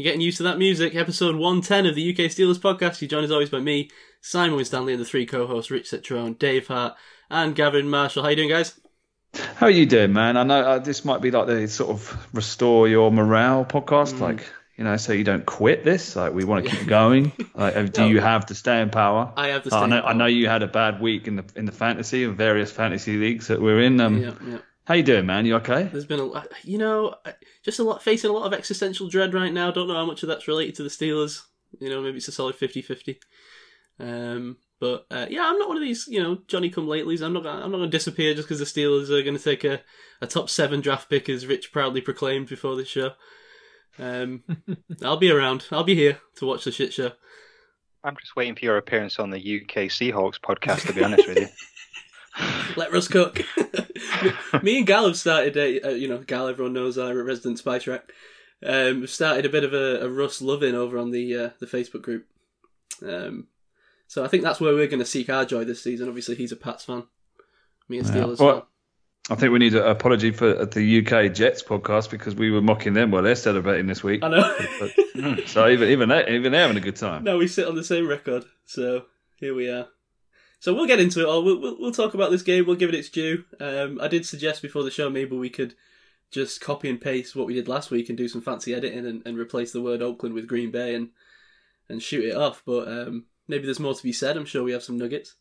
You're getting used to that music. Episode 110 of the UK Steelers podcast. You're joined as always by me, Simon Stanley, and the three co-hosts, Rich Citrone, Dave Hart, and Gavin Marshall. How you doing, guys? How are you doing, man? I know uh, this might be like the sort of restore your morale podcast, Mm. like you know, so you don't quit this. Like we want to keep going. Like, uh, do No. you have the staying power? I have the I know. power. I know you had a bad week in the in the fantasy and various fantasy leagues that we're in. Um, Yeah, yeah. How you doing, man? You okay? There's been a lot, you know, just a lot facing a lot of existential dread right now. Don't know how much of that's related to the Steelers. You know, maybe it's a solid 50-50. Um, but uh, yeah, I'm not one of these, you know, Johnny come latelys. I'm not, gonna, I'm not going to disappear just because the Steelers are going to take a, a top seven draft pick, as Rich proudly proclaimed before this show. Um, I'll be around. I'll be here to watch the shit show. I'm just waiting for your appearance on the UK Seahawks podcast. To be honest with you, Let Russ cook. me, and Gal have started a, uh, you know, Gal, everyone knows a resident spy track. Um, we've started a bit of a, a Russ loving over on the uh, the Facebook group. Um, so I think that's where we're going to seek our joy this season. Obviously, he's a Pats fan. Me and Yeah. Steelers Well, I think we need an apology for the UK Jets podcast because we were mocking them. Well, they're celebrating this week. I know. so even even they even they're having a good time. no, we sit on the same record. So here we are. So we'll get into it all. We'll, we'll, we'll talk about this game. We'll give it its due. Um, I did suggest before the show maybe we could just copy and paste what we did last week and do some fancy editing and, and replace the word Oakland with Green Bay and and shoot it off. But um, maybe there's more to be said. I'm sure we have some nuggets.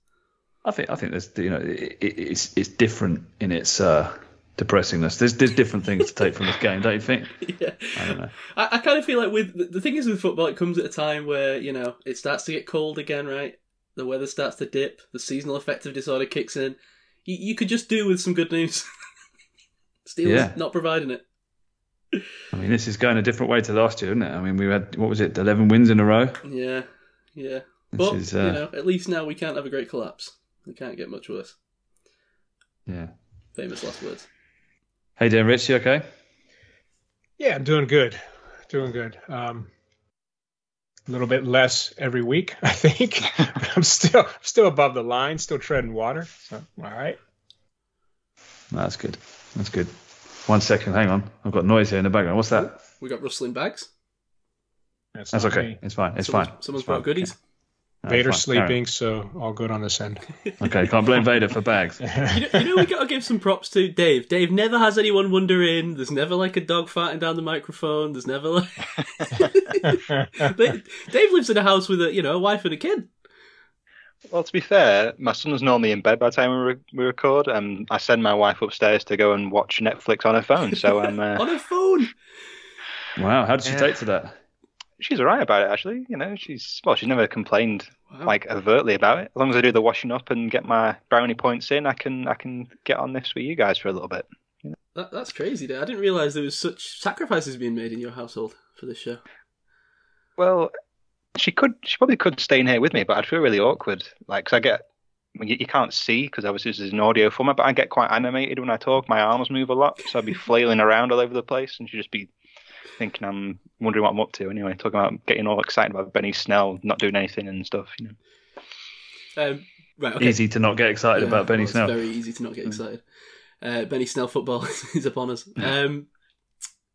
I think I think there's you know it, it, it's it's different in its uh, depressingness. There's there's different things to take from this game, don't you think? yeah. I don't know. I, I kind of feel like with the- the thing is with football, it comes at a time where you know it starts to get cold again, right? The weather starts to dip, the seasonal affective disorder kicks in. You, you could just do with some good news. Steelers Yeah. not providing it. I mean, this is going a different way to last year, isn't it? I mean, we had what was it, eleven wins in a row. Yeah, yeah. This But is uh, you know, at least now we can't have a great collapse. We can't get much worse. yeah. Famous last words. Hey, Dan Rich, you okay? Yeah, I'm doing good. Doing good. Um, a little bit less every week, I think. but I'm still still above the line, still treading water. So all right. No, that's good. That's good. One second, hang on. I've got noise here in the background. What's that? We got rustling bags. That's, That's okay. me. It's fine. It's someone's, fine. Someone's It's fine. brought goodies. No, it's Vader fine. Carry sleeping, so all good on this end. Okay, can't blame Vader for bags. You know, you know we got to give some props to Dave. Dave never has anyone wondering. There's never like a dog farting down the microphone. There's never like. Dave Dave lives in a house with a you know a wife and a kid. well, to be fair, my son son's normally in bed by the time we, re- we record, and I send my wife upstairs to go and watch Netflix on her phone. So I'm, uh, on her phone. Wow, how did she Yeah. take to that? She's alright about it actually. You know, she's well, she's never complained Wow. like overtly about it. As long as I do the washing up and get my brownie points in, I can I can get on this with you guys for a little bit. you That, that's crazy. Dave. I didn't realize there was such sacrifices being made in your household for this show. Well, she could. She probably could stay in here with me, but I'd feel really awkward. Like, cause I get. you can't see because obviously this is an audio format, but I get quite animated when I talk. My arms move a lot, so I'd be flailing around all over the place, and she'd just be thinking I'm wondering what I'm up to. Anyway, talking about getting all excited about Benny Snell not doing anything and stuff. You know. Um, right. Okay. Easy to not get excited Yeah, about Benny well, Snell. It's very easy to not get excited. Uh, Benny Snell football is upon us. Um,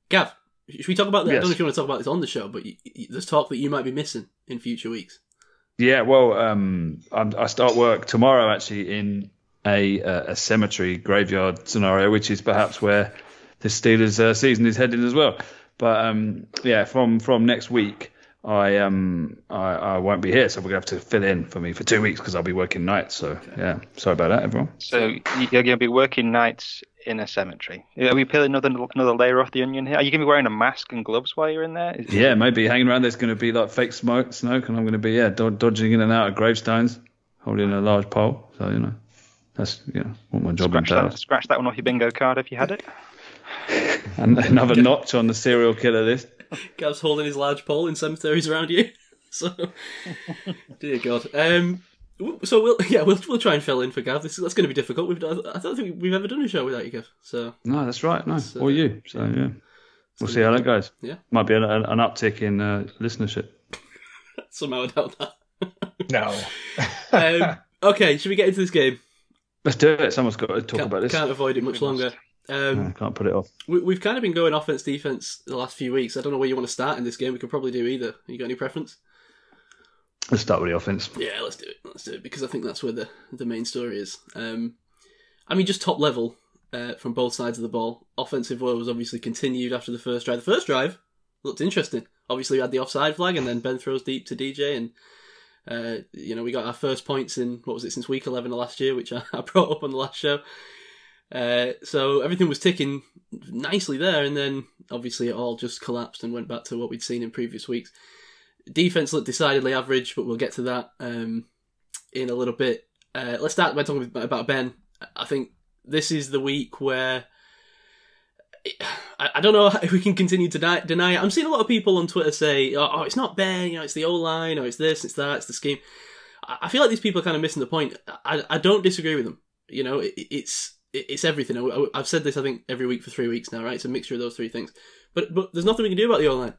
Gav, should we talk about that? I don't know if you want to talk about this on the show, but y y there's talk that you might be missing in future weeks. Yeah, well, um, I'm, I start work tomorrow actually in a, uh, a cemetery graveyard scenario, which is perhaps where the Steelers' uh, season is heading as well. But um, yeah, from from next week, I um I, I won't be here, so we're gonna have to fill in for me for two weeks because I'll be working nights. So yeah, sorry about that, everyone. So you're going to be working nights in a cemetery. Are we peeling another another layer off the onion here? Are you going to be wearing a mask and gloves while you're in there? Is- Yeah, maybe hanging around. There's going to be like fake smoke, smoke, and I'm going to be yeah dod- dodging in and out of gravestones, holding a large pole. So you know, that's you know what my job Scratch entails. that, scratch that one off your bingo card if you had it. And another notch on the serial killer list. Gav's holding his large pole in cemeteries around you. So, dear God. Um, so we'll yeah we'll we'll try and fill in for Gav. This is, that's going to be difficult. We've done, I don't think we've ever done a show without you, Gav. So No, that's right. No, That's, uh, or you. So yeah, we'll see how that goes. Yeah. might be an, an an uptick in uh, listenership. somehow I doubt that. No. Um, okay, should we get into this game? Let's do it. Someone's got to talk Can't, about this. can't avoid it much We longer. Um, I can't put it off. we, we've kind of been going offense defense the last few weeks. I don't know where you want to start in this game. We could probably do either. You got any preference? Let's start with the offense. Yeah, let's do it. Let's do it because I think that's where the the main story is. Um, I mean, just top level uh, from both sides of the ball. Offensive woe was obviously continued after the first drive. The first drive looked interesting. Obviously, we had the offside flag, and then Ben throws deep to DJ, and uh, you know we got our first points in what was it since week eleven of last year, which I, I brought up on the last show. Uh, so everything was ticking nicely there, and then obviously it all just collapsed and went back to what we'd seen in previous weeks. Defense looked decidedly average, but we'll get to that um, in a little bit. Uh, let's start by talking about Ben. I think this is the week where I, don't know if we can continue to deny, it. I'm seeing a lot of people on Twitter say, "Oh, oh it's not Ben, you know, it's the O line, or it's this, it's that, it's the scheme." I, feel like these people are kind of missing the point. I, I don't disagree with them. You know, it, it's it, it's everything. I, I've said this, I think, every week for three weeks now, right? It's a mixture of those three things. But but there's nothing we can do about the O line.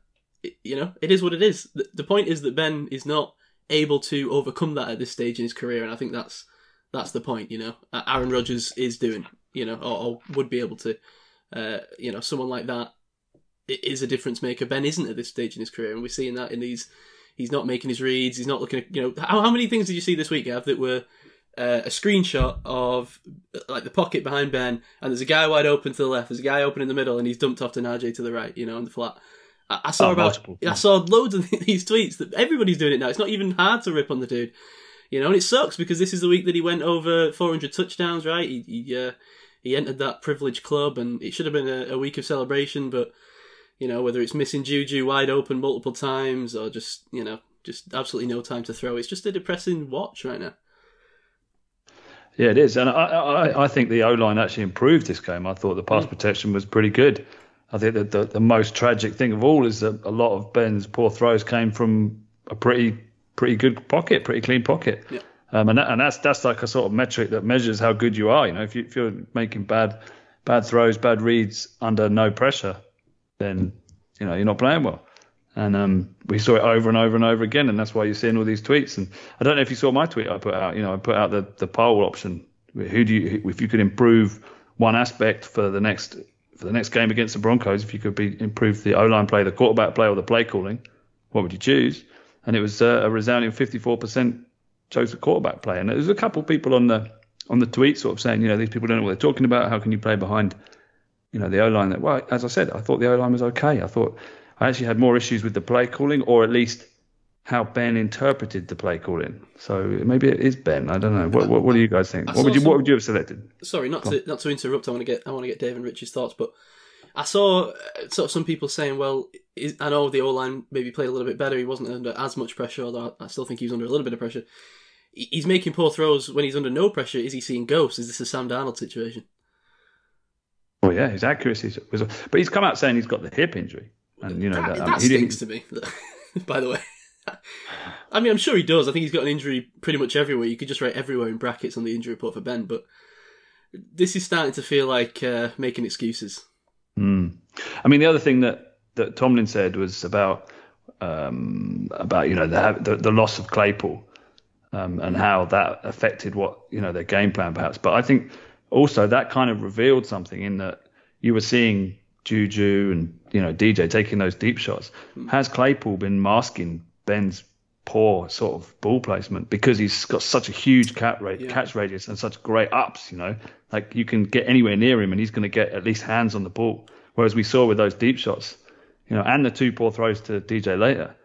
You know, it is what it is. The, the point is that Ben is not able to overcome that at this stage in his career, and I think that's that's the point. You know, Aaron Rodgers is doing, you know, or, or would be able to. Uh, you know, someone like that is a difference maker. Ben isn't at this stage in his career, and we're seeing that in these. He's not making his reads. He's not looking at you know how, how many things did you see this week, Gav, that were uh, a screenshot of like the pocket behind Ben, and there's a guy wide open to the left, there's a guy open in the middle, and he's dumped off to Najee to the right, you know, on the flat. I, I saw Oh, about multiple. I saw loads of these tweets that everybody's doing it now. It's not even hard to rip on the dude, you know, and it sucks because this is the week that he went over 400 touchdowns, right? He he, uh, he entered that privileged club, and it should have been a, a week of celebration, but you know whether it's missing Juju wide open multiple times or just you know just absolutely no time to throw, it's just a depressing watch right now. Yeah, it is, and I, I, I think the O line actually improved this game. I thought the pass protection was pretty good. I think that the, the most tragic thing of all is that a lot of Ben's poor throws came from a pretty pretty good pocket, pretty clean pocket. Yeah. Um, and that, and that's that's like a sort of metric that measures how good you are. You know, if you if you're making bad bad throws, bad reads under no pressure, then you know you're not playing well. And um, we saw it over and over and over again, and that's why you're seeing all these tweets. And I don't know if you saw my tweet I put out. You know, I put out the the poll option. Who do you if you could improve one aspect for the next for the next game against the Broncos? If you could be improve the O line play, the quarterback play, or the play calling, what would you choose? And it was uh, a resounding 54% chose the quarterback play. And there's a couple of people on the on the tweet sort of saying, you know, these people don't know what they're talking about. How can you play behind, you know, the O line? That well, as I said, I thought the O line was okay. I thought I actually had more issues with the play calling, or at least how Ben interpreted the play calling. So maybe it is Ben. I don't know. What what, what do you guys think? I What would you some- what would you have selected? sorry, not to not to interrupt. I want to get I want to get Dave and Rich's thoughts, but I saw uh, sort of some people saying, well, is, I know the O line maybe played a little bit better. He wasn't under as much pressure, although I still think he was under a little bit of pressure. He's making poor throws when he's under no pressure. Is he seeing ghosts? Is this a Sam Darnold situation? Well, yeah, his accuracy was, but he's come out saying he's got the hip injury, and you know that, that, I that mean, he didn't. stinks to me. By the way, I mean I'm sure he does. I think he's got an injury pretty much everywhere. You could just write everywhere in brackets on the injury report for Ben, but this is starting to feel like uh, making excuses. Mm. I mean, the other thing that, that Tomlin said was about um, about you know the, the the loss of Claypool um, and how that affected what you know their game plan perhaps. But I think also that kind of revealed something in that you were seeing Juju and you know DJ taking those deep shots. Hmm. Has Claypool been masking Ben's poor sort of ball placement because he's got such a huge cat rate, Yeah. catch radius and such great ups? You know, like you can get anywhere near him and he's going to get at least hands on the ball. Whereas we saw with those deep shots, you know, and the two poor throws to DJ later,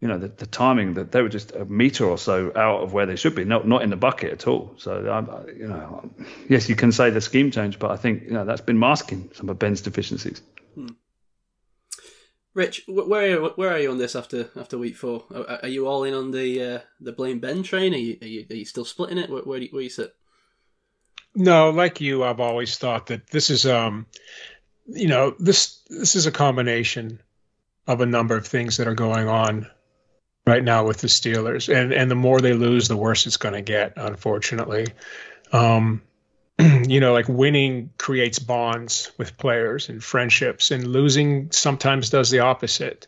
you know, the, the timing that they were just a meter or so out of where they should be, not not in the bucket at all. So, um, you know, yes, you can say the scheme change, but I think you know that's been masking some of Ben's deficiencies. Rich, where are you, where are you on this after after week four? Are, are you all in on the uh, the blame Ben train? Are you, are you are you still splitting it? Where, where do you, where you sit? No, like you, I've always thought that this is um you know, this this is a combination of a number of things that are going on right now with the Steelers. And and the more they lose, the worse it's gonna get, unfortunately. Um you know, like winning creates bonds with players and friendships, and losing sometimes does the opposite.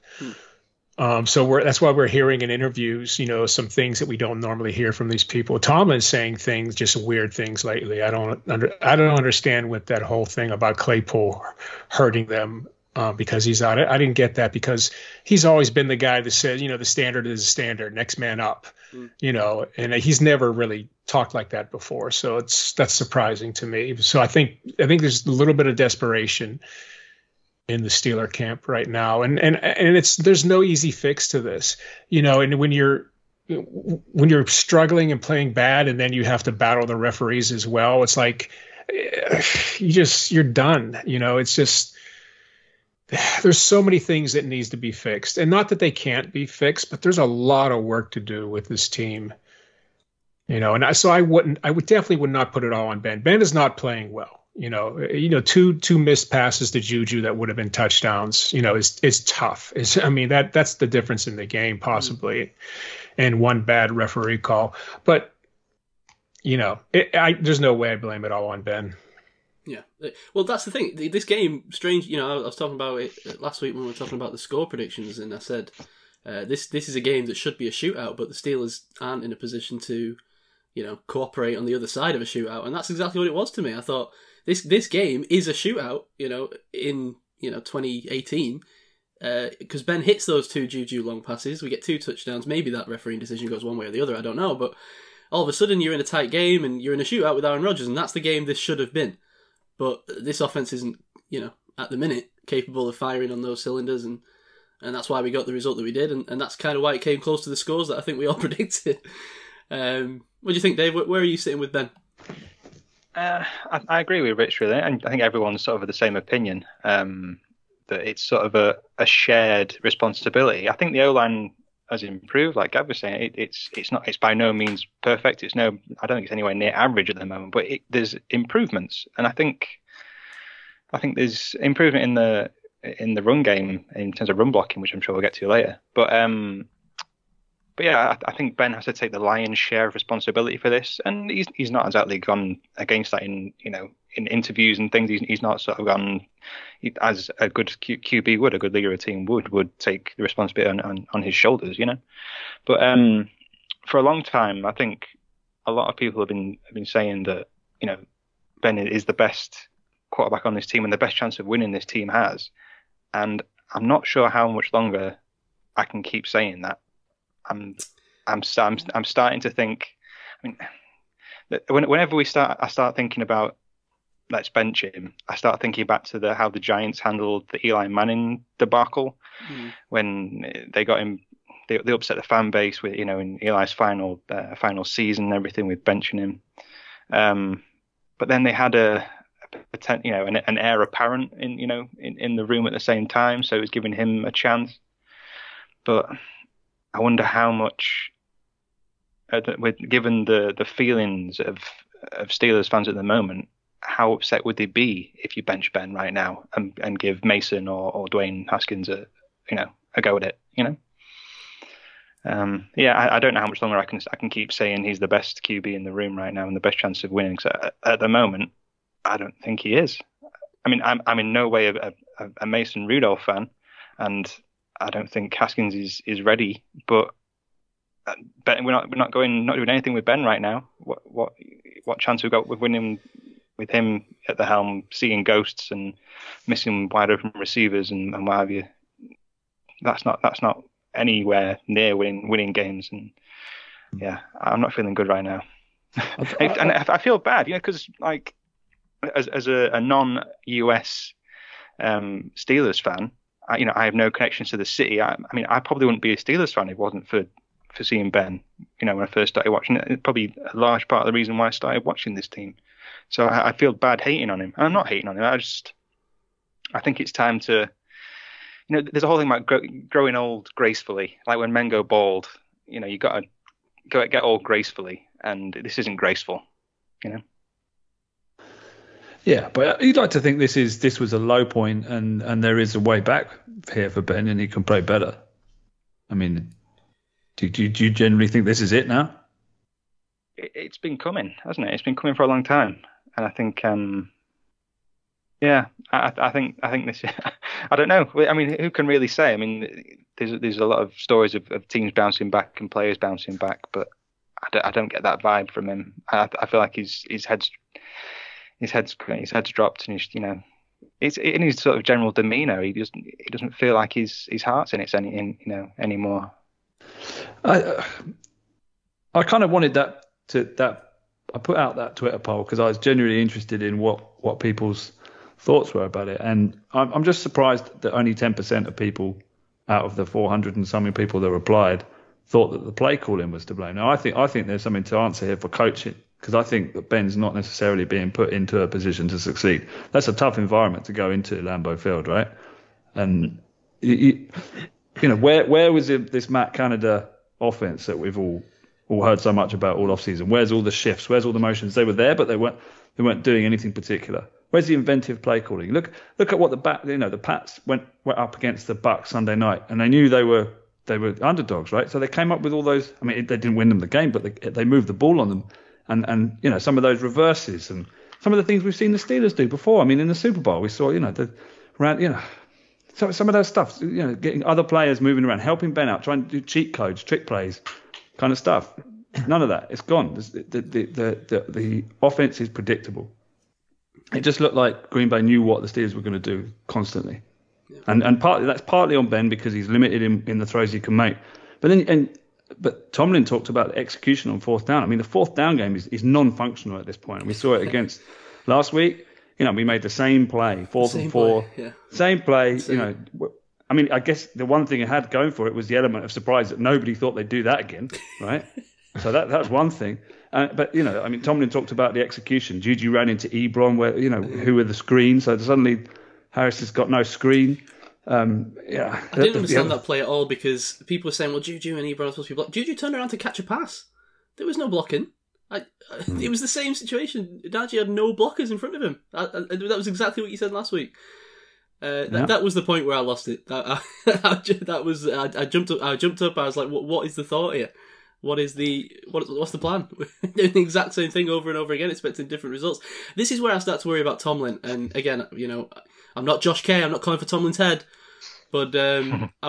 Um, so we're, that's why we're hearing in interviews, you know, some things that we don't normally hear from these people. Tomlin's saying things, just weird things lately. I don't under, I don't understand what that whole thing about Claypool hurting them um, because he's out. I didn't get that because he's always been the guy that says, you know, the standard is the standard, next man up, mm. you know, and he's never really talked like that before. So it's that's surprising to me. So I think I think there's a little bit of desperation in the Steeler camp right now, and and and it's there's no easy fix to this, you know, and when you're when you're struggling and playing bad, and then you have to battle the referees as well, it's like you just you're done, you know. It's just there's so many things that needs to be fixed. And not that they can't be fixed but there's a lot of work to do with this team. You know and I, so i wouldn't i would definitely would not put it all on ben. Ben is not playing well. You know you know two two missed passes to juju that would have been touchdowns you know is is tough. Is i mean that that's the difference in the game possibly mm-hmm. and one bad referee call. But you know it, I, there's no way i blame it all on ben yeah, uh, well, that's the thing. This game, strange. You know, I was talking about it uh, last week when we were talking about the score predictions, and I said uh, this this is a game that should be a shootout, but the Steelers aren't in a position to, you know, cooperate on the other side of a shootout, and that's exactly what it was to me. I thought this this game is a shootout. You know, in you know 2018. Because uh, Ben hits those two Juju long passes, we get two touchdowns. Maybe that refereeing decision goes one way or the other. I don't know, but all of a sudden you're in a tight game and you're in a shootout with Aaron Rodgers, and that's the game this should have been. But this offense isn't, you know, at the minute capable of firing on those cylinders, and and that's why we got the result that we did, and, and that's kind of why it came close to the scores that I think we all predicted. Um, what do you think, Dave? Where are you sitting with Ben? Uh, I, I, agree with Rich really, and I think everyone's sort of the same opinion. Um, that it's sort of a, a shared responsibility. I think the O line has improved. Like Gav was saying, it, it's it's not it's by no means perfect. It's no I don't think it's anywhere near average at the moment, but it, there's improvements, and I think I think there's improvement in the in the run game in terms of run blocking, which I'm sure we'll get to later. But um, but yeah, I, I, think Ben has to take the lion's share of responsibility for this, and he's he's not exactly gone against that in you know in interviews and things. He's he's not sort of gone as a good Q, QB would, a good leader of a team would would take the responsibility on, on, on his shoulders, you know. But um, for a long time, I think a lot of people have been have been saying that you know Ben is the best quarterback on this team and the best chance of winning this team has, and I'm not sure how much longer I can keep saying that I'm I'm I'm, I'm starting to think. I mean, whenever we start, I start thinking about let's bench him. I start thinking back to the how the Giants handled the Eli Manning debacle mm. when they got him. They, they upset the fan base with you know in Eli's final uh, final season and everything with benching him. Um, but then they had a, a you know an, an heir apparent in you know in, in the room at the same time, so it was giving him a chance. But I wonder how much, uh, with given the the feelings of of Steelers fans at the moment, how upset would they be if you bench Ben right now and, and give Mason or, or Dwayne Haskins a you know a go at it? You know. Um, yeah, I, I, don't know how much longer I can I can keep saying he's the best QB in the room right now and the best chance of winning. So at, at the moment, I don't think he is. I mean, I'm I'm in no way a, a, a Mason Rudolph fan, and I don't think Haskins is is ready. But uh, Ben, we're not we're not going not doing anything with Ben right now. What what what chance we got with winning with him at the helm, seeing ghosts and missing wide open receivers and, and what have you? That's not that's not anywhere near winning winning games. And yeah, I'm not feeling good right now. and I feel bad, you know, because like as as a, a non-US um, Steelers fan, I, you know, I have no connections to the city. I, I, mean, I probably wouldn't be a Steelers fan if it wasn't for for seeing Ben. You know, when I first started watching it, it's probably a large part of the reason why I started watching this team. So I, I feel bad hating on him. And I'm not hating on him. I just, I think it's time to, you know, there's a whole thing about grow, growing old gracefully. Like when men go bald, you know, you got to go get old gracefully, and this isn't graceful. You know. Yeah, but you'd like to think this is this was a low point, and and there is a way back here for Ben, and he can play better. I mean, do, do, do you generally think this is it now? It, has been coming, hasn't it? It's been coming for a long time, and I think, um, yeah, I, I think I think this. I don't know. I mean, who can really say? I mean, there's there's a lot of stories of, of teams bouncing back and players bouncing back, but I don't, I don't get that vibe from him. I, I feel like his his head's his head's his head's dropped, and he's you know, it's in his sort of general demeanour. He doesn't he doesn't feel like his his heart's in it any in, you know anymore. I I kind of wanted that to that I put out that Twitter poll because I was genuinely interested in what what people's thoughts were about it, and I'm, I'm just surprised that only 10% of people out of the 400 and something people that replied thought that the play calling was to blame. Now I think I think there's something to answer here for coaching because I think that Ben's not necessarily being put into a position to succeed. That's a tough environment to go into Lambeau Field, right? And you, you know where where was this Matt Canada offense that we've all all heard so much about all off season? Where's all the shifts? Where's all the motions? They were there, but they weren't they weren't doing anything particular. Where's the inventive play calling? Look look at what the bat you know the Pats went went up against the Bucks Sunday night, and they knew they were they were underdogs, right? So they came up with all those. I mean, they didn't win them the game, but they, they moved the ball on them, and and you know some of those reverses and some of the things we've seen the Steelers do before. I mean, in the Super Bowl, we saw you know the around you know so some of those stuff, you know, getting other players moving around, helping Ben out, trying to do cheat codes, trick plays, kind of stuff. None of that. It's gone. The the the the, offense is predictable. It just looked like Green Bay knew what the Steelers were going to do constantly, and and partly that's partly on Ben because he's limited in, in the throws he can make. But then and but Tomlin talked about execution on fourth down. I mean, the fourth down game is, is non-functional at this point. We saw it against last week you know, we made the same play, fourth same and four, play, yeah. same play. Same. You know, I mean, I guess the one thing it had going for it was the element of surprise that nobody thought they'd do that again, right? so that that's one thing. Uh, but you know, I mean, Tomlin talked about the execution. Juju ran into Ebron, where you know who were the screens. So suddenly Harris has got no screen. Um, yeah, I didn't understand that play at all because people were saying, "Well, Juju and Ebron are supposed to be blocked." Juju turned around to catch a pass. There was no blocking. I, it was the same situation. Najee had no blockers in front of him. I, I, that was exactly what you said last week. Uh, yeah. that, was the point where I lost it. That, that was I, jumped up. I jumped up. I was like, "What? What is the thought here? What is the what, What's the plan? doing the exact same thing over and over again, expecting different results. This is where I start to worry about Tomlin. And again, you know, I'm not Josh K. I'm not calling for Tomlin's head, but um, I,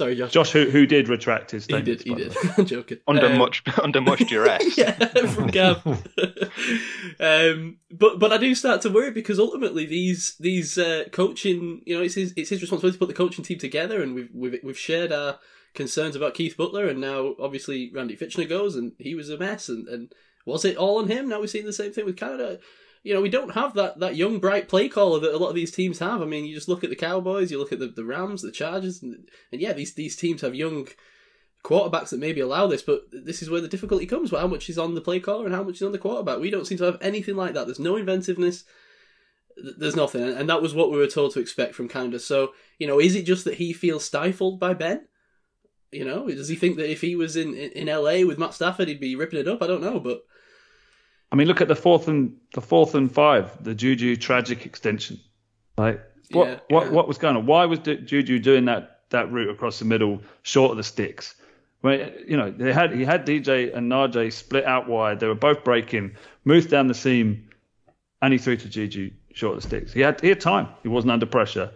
Sorry, Josh. Josh, who who did retract his statement. He did. He did. I'm joking. Under um, much under much duress. yeah, from Gav. um, but but I do start to worry because ultimately these these uh, coaching, you know, it's his it's his responsibility to put the coaching team together, and we've we've we've shared our concerns about Keith Butler, and now obviously Randy Fichtner goes, and he was a mess, and and was it all on him? Now we're seeing the same thing with Canada you know, we don't have that, that young, bright play caller that a lot of these teams have. I mean, you just look at the Cowboys, you look at the, the Rams, the Chargers, and, and yeah, these, these teams have young quarterbacks that maybe allow this, but this is where the difficulty comes. How much is on the play caller and how much is on the quarterback? We don't seem to have anything like that. There's no inventiveness. There's nothing. And that was what we were told to expect from Canada. So, you know, is it just that he feels stifled by Ben? You know, does he think that if he was in, in, in LA with Matt Stafford, he'd be ripping it up? I don't know, but I mean, look at the fourth and the fourth and five, the Juju tragic extension. Like, what yeah, what yeah. what was going on? Why was Juju doing that that route across the middle, short of the sticks? Well, you know, they had he had DJ and Najee split out wide. They were both breaking, moved down the seam, and he threw to Juju short of the sticks. He had he had time. He wasn't under pressure.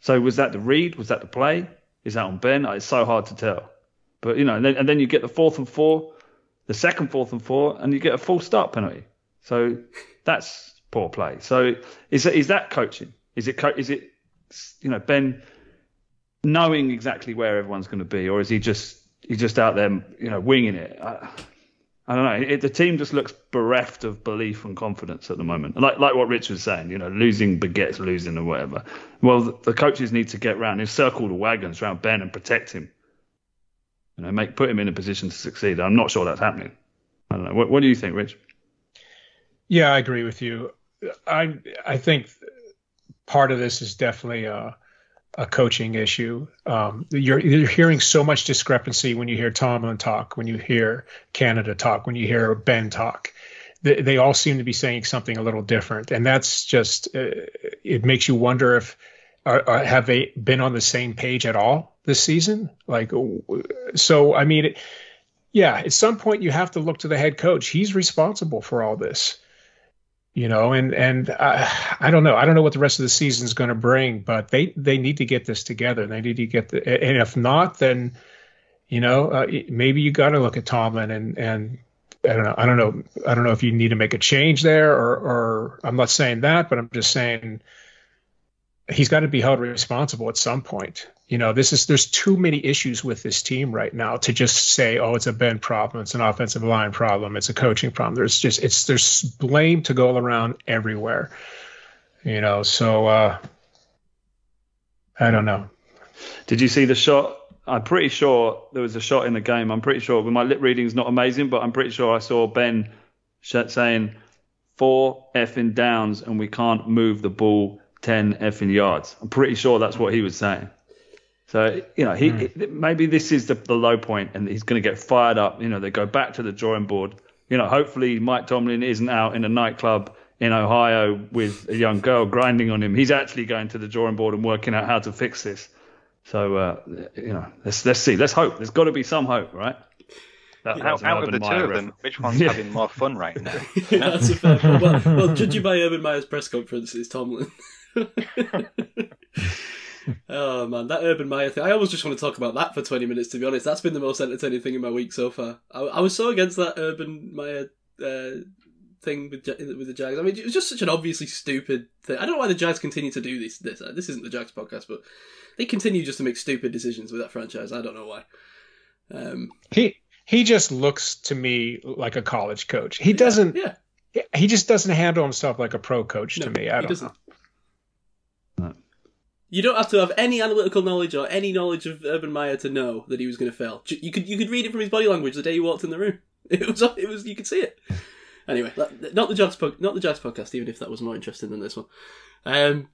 So was that the read? Was that the play? Is that on Ben? It's so hard to tell. But you know, and then, and then you get the fourth and four the second fourth and four, and you get a full start penalty. So that's poor play. So is is that coaching? Is it is it you know Ben knowing exactly where everyone's going to be, or is he just he's just out there you know winging it? I, I don't know. It, the team just looks bereft of belief and confidence at the moment. Like like what Rich was saying, you know, losing begets losing or whatever. Well, the, the coaches need to get round and circle the wagons around Ben and protect him you know, make put him in a position to succeed. I'm not sure that's happening. I don't know. What, what do you think, Rich? Yeah, I agree with you. I I think part of this is definitely a, a coaching issue. Um, you're, you're hearing so much discrepancy when you hear Tomlin talk, when you hear Canada talk, when you hear Ben talk. They, they all seem to be saying something a little different, and that's just uh, it makes you wonder if are, are, have they been on the same page at all this season? Like, so I mean, yeah, at some point you have to look to the head coach. He's responsible for all this. you know, and and uh, I don't know. I don't know what the rest of the season is going to bring, but they they need to get this together. They need to get the, and if not, then you know, uh, maybe you got to look at Tomlin and and I don't know. I don't know. I don't know if you need to make a change there, or or I'm not saying that, but I'm just saying he's got to be held responsible at some point. You know, this is there's too many issues with this team right now to just say, oh, it's a Ben problem, it's an offensive line problem, it's a coaching problem. There's just it's there's blame to go around everywhere. You know, so uh, I don't know. Did you see the shot? I'm pretty sure there was a shot in the game. I'm pretty sure, but my lip reading is not amazing, but I'm pretty sure I saw Ben saying four effing downs and we can't move the ball 10 effing yards. I'm pretty sure that's what he was saying. So, you know, he, mm. maybe this is the, the low point and he's going to get fired up. You know, they go back to the drawing board. You know, hopefully Mike Tomlin isn't out in a nightclub in Ohio with a young girl grinding on him. He's actually going to the drawing board and working out how to fix this. So, uh, you know, let's let's see. Let's hope. There's got to be some hope, right? That, out, out of the two of them, which one's yeah. having more fun right now? yeah, that's a fair point. Well, well, judging by Urban Meyer's press conference, it's Tomlin. oh man, that Urban Meyer thing. I always just want to talk about that for 20 minutes, to be honest. That's been the most entertaining thing in my week so far. I, I was so against that Urban Meyer uh, thing with, with the Jags. I mean, it was just such an obviously stupid thing. I don't know why the Jags continue to do this. This, uh, this isn't the Jags podcast, but they continue just to make stupid decisions with that franchise. I don't know why. Um, he he just looks to me like a college coach. He doesn't. Yeah. He just doesn't handle himself like a pro coach no, to me. I don't know. You don't have to have any analytical knowledge or any knowledge of Urban Meyer to know that he was going to fail. You could you could read it from his body language the day he walked in the room. It was it was you could see it. Anyway, not the Jags not the Jags podcast, even if that was more interesting than this one. Um,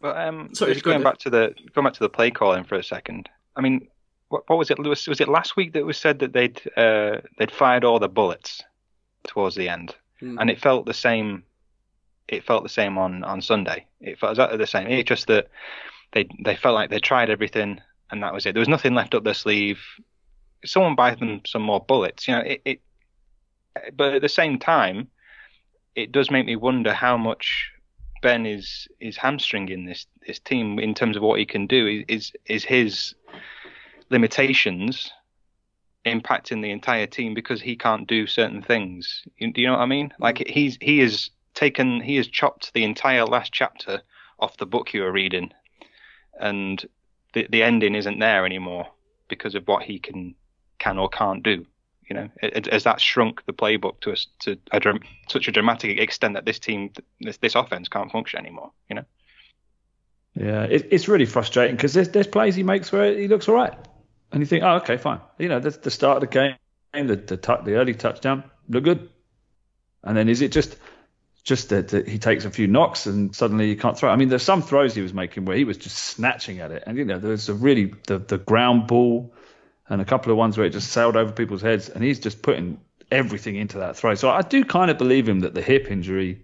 well, um, sorry, just going back to the going back to the play calling for a second. I mean, what, what was it, Lewis? Was it last week that was said that they'd uh, they'd fired all the bullets towards the end, mm. and it felt the same it felt the same on on Sunday. It felt exactly the same. It just that they they felt like they tried everything and that was it. There was nothing left up their sleeve. Someone buy them some more bullets, you know. It, it but at the same time, it does make me wonder how much Ben is is hamstringing this this team in terms of what he can do. Is is his limitations impacting the entire team because he can't do certain things? Do you know what I mean? Like he's he is taken he has chopped the entire last chapter off the book you were reading, and the the ending isn't there anymore because of what he can can or can't do. You know, has that shrunk the playbook to a, to a, such a dramatic extent that this team, this this offense can't function anymore. You know. Yeah, it, it's really frustrating because there's there's plays he makes where he looks all right, and you think, oh, okay, fine. You know, the, the start of the game, the the, the early touchdown, look good, and then is it just just that, he takes a few knocks and suddenly you can't throw. I mean, there's some throws he was making where he was just snatching at it, and you know, there's a really the the ground ball and a couple of ones where it just sailed over people's heads, and he's just putting everything into that throw. So I do kind of believe him that the hip injury,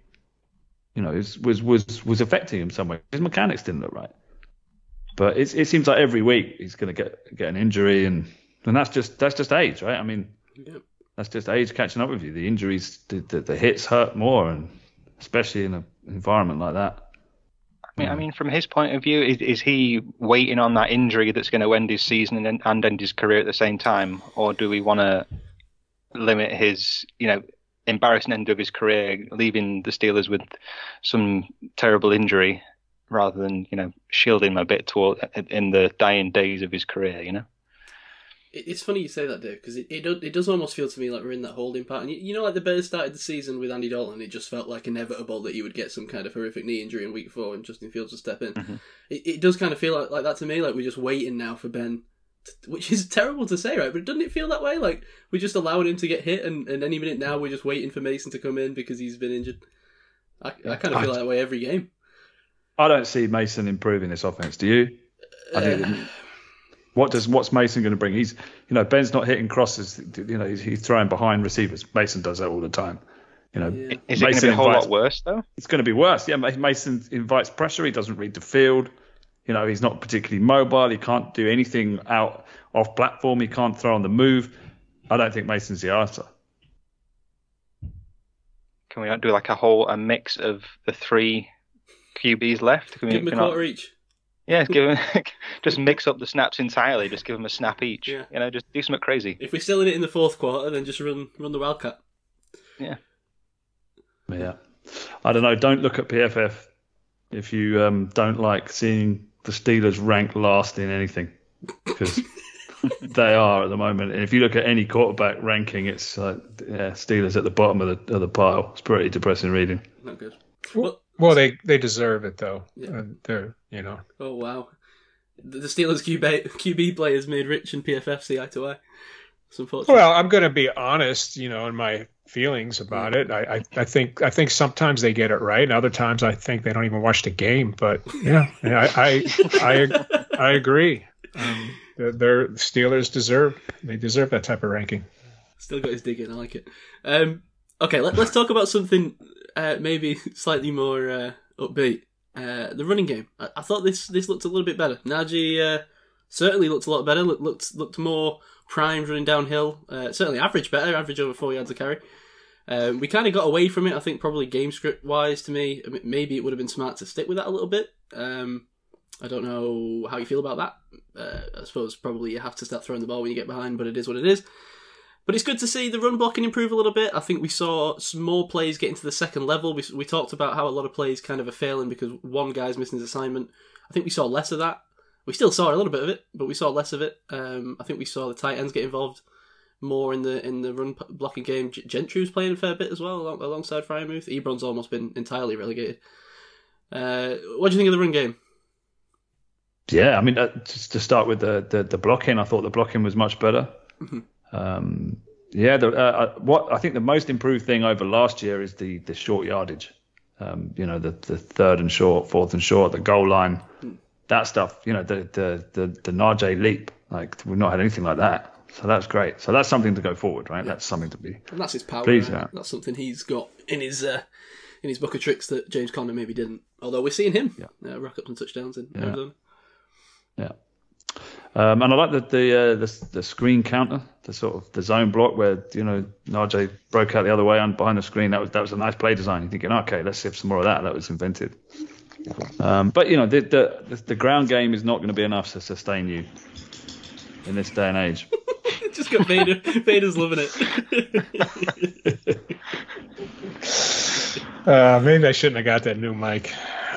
you know, was was was, was affecting him some way. His mechanics didn't look right, but it it seems like every week he's going to get get an injury, and and that's just that's just age, right? I mean. Yep. That's just age catching up with you. The injuries, the, the, the hits hurt more, and especially in an environment like that. I mean, I mean, from his point of view, is, is he waiting on that injury that's going to end his season and, and end his career at the same time, or do we want to limit his, you know, embarrassing end of his career, leaving the Steelers with some terrible injury, rather than you know shielding him a bit toward in the dying days of his career, you know? It's funny you say that, Dave, because it, it, does, it does almost feel to me like we're in that holding pattern. You, you know, like the Bears started the season with Andy Dalton, it just felt like inevitable that he would get some kind of horrific knee injury in week four and Justin Fields would step in. Mm-hmm. It, it does kind of feel like, like that to me, like we're just waiting now for Ben, to, which is terrible to say, right? But doesn't it feel that way? Like we're just allowing him to get hit, and, and any minute now we're just waiting for Mason to come in because he's been injured. I, I kind of feel I, that way every game. I don't see Mason improving this offense. Do you? I think. Uh, what does what's Mason going to bring? He's you know Ben's not hitting crosses. You know he's, he's throwing behind receivers. Mason does that all the time. You know, yeah. is it going to be a whole invites, lot worse though? It's going to be worse. Yeah, Mason invites pressure. He doesn't read the field. You know, he's not particularly mobile. He can't do anything out off platform. He can't throw on the move. I don't think Mason's the answer. Can we not do like a whole a mix of the three QBs left? Can we, Give them a can not- quarter each. Yeah, give 'em- just mix up the snaps entirely. Just give them a snap each. Yeah. You know, just do something crazy. If we're still in it in the fourth quarter, then just run run the wildcat. Yeah. Yeah. I don't know. Don't look at PFF if you um, don't like seeing the Steelers ranked last in anything because they are at the moment. And if you look at any quarterback ranking, it's like yeah, Steelers at the bottom of the of the pile. It's pretty depressing reading. Not good. Well, well, they they deserve it though. Yeah. Uh, they're you know. Oh wow, the Steelers QB QB players made Rich and PFF see eye to eye. Well, I'm going to be honest, you know, in my feelings about it. I, I, I think I think sometimes they get it right, and other times I think they don't even watch the game. But yeah, I I I, I agree. Um, the, their Steelers deserve they deserve that type of ranking. Still got his digging. I like it. Um, okay, let, let's talk about something uh, maybe slightly more uh, upbeat. Uh, the running game. I, I thought this this looked a little bit better. Najee uh, certainly looked a lot better. Looked looked, looked more primed running downhill. Uh, certainly average better. Average over four yards a carry. Um, we kind of got away from it. I think probably game script wise to me. Maybe it would have been smart to stick with that a little bit. Um, I don't know how you feel about that. I suppose probably you have to start throwing the ball when you get behind, but it is what it is. But it's good to see the run blocking improve a little bit. I think we saw some more plays get into the second level. We, we talked about how a lot of plays kind of are failing because one guy's missing his assignment. I think we saw less of that. We still saw a little bit of it, but we saw less of it. Um, I think we saw the tight ends get involved more in the in the run blocking game. G- was playing a fair bit as well along, alongside Freiermuth. Ebron's almost been entirely relegated. Uh, what do you think of the run game? Yeah, I mean, uh, just to start with the, the the blocking, I thought the blocking was much better. Mhm. Um, yeah, the, uh, uh, what I think the most improved thing over last year is the the short yardage. Um, you know, the the third and short, fourth and short, the goal line, that stuff. You know, the the the the Najee leap. Like we've not had anything like that, so that's great. So that's something to go forward, right? That's something to be. And that's his power. Right? yeah. That's something he's got in his uh, in his book of tricks that James Conner maybe didn't. Although we're seeing him uh, rack up some touchdowns in Yeah. Arizona. Yeah. Um, and I like the the, uh, the the screen counter, the sort of the zone block where you know Najee broke out the other way and behind the screen. That was that was a nice play design. You're thinking, okay, let's see if some more of that. That was invented. Um, but you know the, the the ground game is not going to be enough to sustain you in this day and age. Just got Vader. Vader's loving it. Uh, maybe I shouldn't have got that new mic.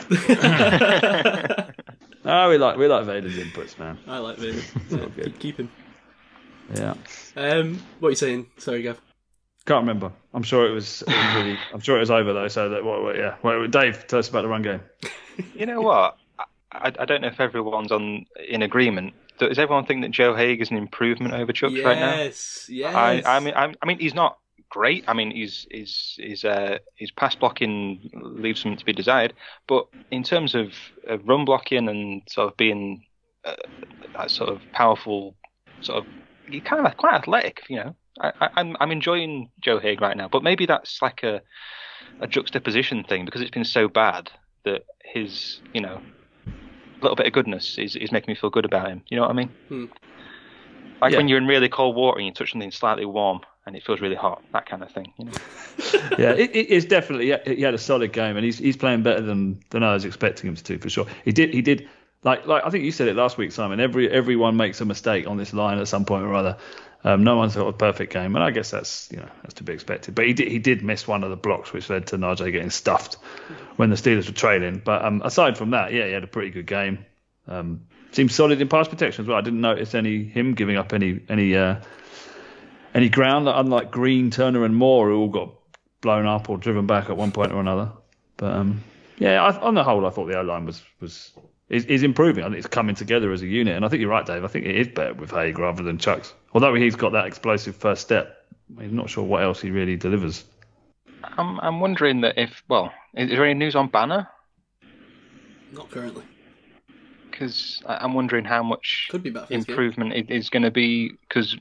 Oh, we like we like Vader's inputs, man. I like Vader. Yeah, keep, keep him. Yeah. Um, what are you saying? Sorry, Gav. Can't remember. I'm sure it was, it was really. I'm sure it was over though. So that what? what yeah. Well, Dave, tell us about the run game. You know what? I, I don't know if everyone's on in agreement. Does everyone think that Joe Haeg is an improvement over Chuks right now? Yes, yes. I, I mean, I, I mean, he's not great. I mean, he's his his uh, his pass blocking leaves something to be desired. But in terms of, of run blocking and sort of being uh, that sort of powerful, sort of, he kind of quite athletic. You know, I, I, I'm I'm enjoying Joe Haeg right now. But maybe that's like a a juxtaposition thing because it's been so bad that his you know little bit of goodness is, is making me feel good about him. You know what I mean? Hmm. Like Yeah. when you're in really cold water and you touch something slightly warm and it feels really hot, that kind of thing. You know? yeah, it, it- it's definitely he had a solid game, and he's he's playing better than than I was expecting him to for sure. He did he did like like I think you said it last week, Simon. Every everyone makes a mistake on this line at some point or other. Um, no one's got a perfect game, and I guess that's you know that's to be expected. But he did he did miss one of the blocks, which led to Najee getting stuffed when the Steelers were trailing. But um, aside from that, yeah, he had a pretty good game. Um, seems solid in pass protection as well. I didn't notice any him giving up any any uh, any ground, that, unlike Green, Turner, and Moore, who all got blown up or driven back at one point or another. But um, yeah, I, on the whole, I thought the O line was was is, is improving. I think it's coming together as a unit, and I think you're right, Dave. I think it is better with Haeg rather than Chuks. Although he's got that explosive first step, I'm not sure what else he really delivers. I'm I'm wondering that if well, is there any news on Banner? Not currently. Because I'm wondering how much Could be better. for this improvement it is going to be because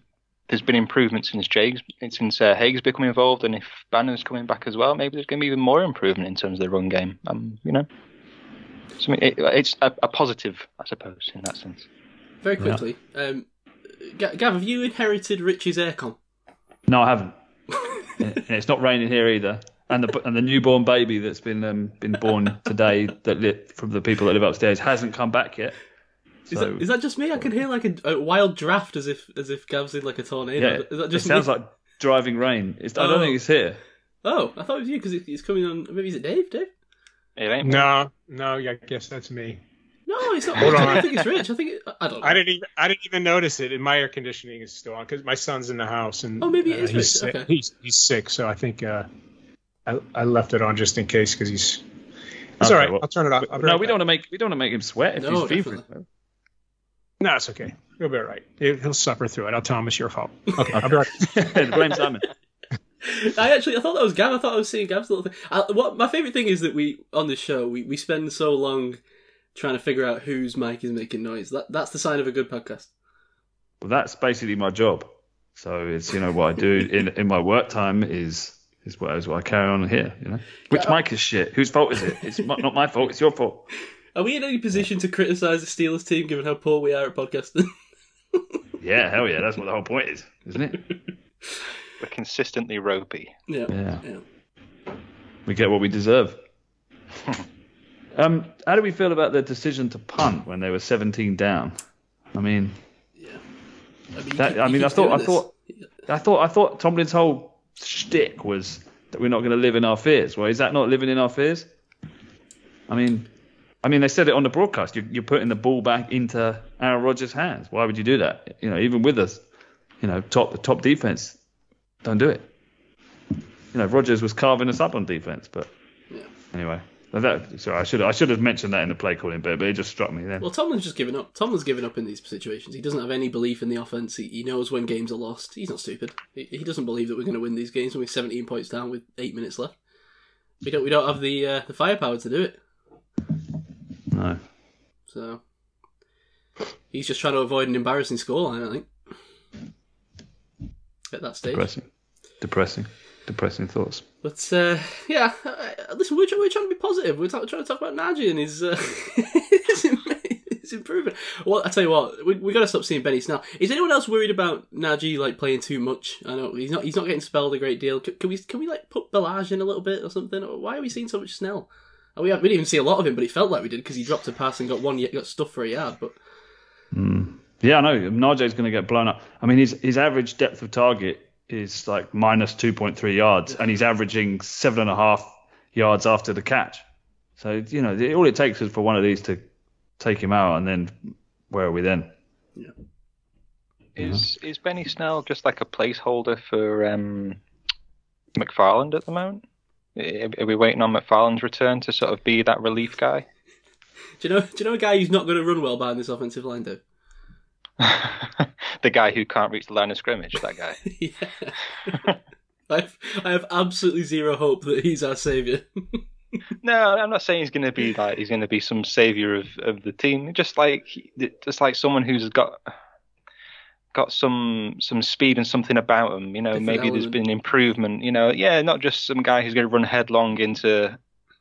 there's been improvement since Jake's since uh, Haeg's become involved, and if Banner's coming back as well, maybe there's going to be even more improvement in terms of the run game. Um, you know, so, I mean, it, it's a, a positive, I suppose, in that sense. Very quickly, um, Gav, have you inherited Richie's aircon? No, I haven't. and it's not raining here either. and the and the newborn baby that's been um, been born today that li- from the people that live upstairs hasn't come back yet. Is, So that, is that just me? I can hear like a, a wild draft as if as if Gav's in like a tornado. yeah, Is that it just sounds me? like driving rain. It's, I don't Oh. think it's here. Oh, I thought it was you because he's coming on. Maybe is it Dave? Dave? It ain't. No, no, yeah, I guess that's me. No, it's not. Hold on. I don't think it's Rich. I think it, I don't know. I didn't even I didn't even notice it. And my air conditioning is still on because my son's in the house and Oh, maybe it uh, is he's Rich, sick. okay. He's he's sick, so I think uh, I I left it on just in case because he's. It's Okay, all right. well- I'll turn it off. No, right we back. don't want to make we don't want to make him sweat if No, he's feverish. Definitely. No, it's okay. He'll be all right. He- He'll suffer through it. I'll tell him it's your fault. Okay, I'll be right. Blame Simon. I actually I thought that was Gav. I thought I was seeing Gav's little thing. I, what my favorite thing is that we on this show we, we spend so long trying to figure out whose mic is making noise. That that's the sign of a good podcast. Well, that's basically my job. So it's you know what I do in in my work time is is what, is what I carry on here. You know, which Yeah. mic is shit? Whose fault is it? It's not not my fault. It's your fault. Are we in any position to criticise the Steelers team given how poor we are at podcasting? Yeah, hell yeah. That's what the whole point is, isn't it? We're consistently ropey. yeah. Yeah, Yeah. we get what we deserve. um, how do we feel about the decision to punt when they were 17 down? I mean, I mean, That- he- I mean, I thought- I this. thought- I thought I thought Tomlin's whole shtick was that we're not going to live in our fears. Well, is that not living in our fears? I mean, I mean, they said it on the broadcast. You're, you're putting the ball back into Aaron Rodgers' hands. Why would you do that? You know, even with us, you know, top the top defense, don't do it. You know, Rodgers was carving us up on defense, but Yeah. anyway. That, sorry, I should I should have mentioned that in the play calling bit, but it just struck me then. Well, Tomlin's just given up. Tomlin's given up in these situations. He doesn't have any belief in the offense. He, he knows when games are lost. He's not stupid. He, he doesn't believe that we're going to win these games when we're 17 points down with eight minutes left. We don't. We don't have the uh, the firepower to do it. No. So he's just trying to avoid an embarrassing scoreline. I think at that stage. Depressing. Depressing. Depressing thoughts. But uh, yeah, uh, listen, we're, we're trying to be positive. We're trying to talk about Najee and his, uh, his, improvement. Well, I tell you what, we we got to stop seeing Benny Snell. Is anyone else worried about Najee like playing too much? I know he's not. He's not getting spelled a great deal. Can, can we can we like put Ballage in a little bit or something? Why are we seeing so much Snell? Oh, we, we didn't even see a lot of him, but it felt like we did because he dropped a pass and got one, got stuff for a yard. But Yeah, I know. Najee's going to get blown up. I mean, his his average depth of target is like minus 2.3 yards, and he's averaging seven and a half yards after the catch. So you know, all it takes is for one of these to take him out, and then where are we then? Is is Benny Snell just like a placeholder for um, McFarland at the moment? Are are we waiting on McFarland's return to sort of be that relief guy? do you know? Do you know a guy who's not going to run well behind this offensive line, though? the guy who can't reach the line of scrimmage, that guy. yeah. I've, I have absolutely zero hope that he's our saviour. No, I'm not saying he's going to be like he's going to be some savior of, of the team. Just like just like someone who's got got some some speed and something about him. You know, Different maybe there's been improvement. You know, yeah, not just some guy who's going to run headlong into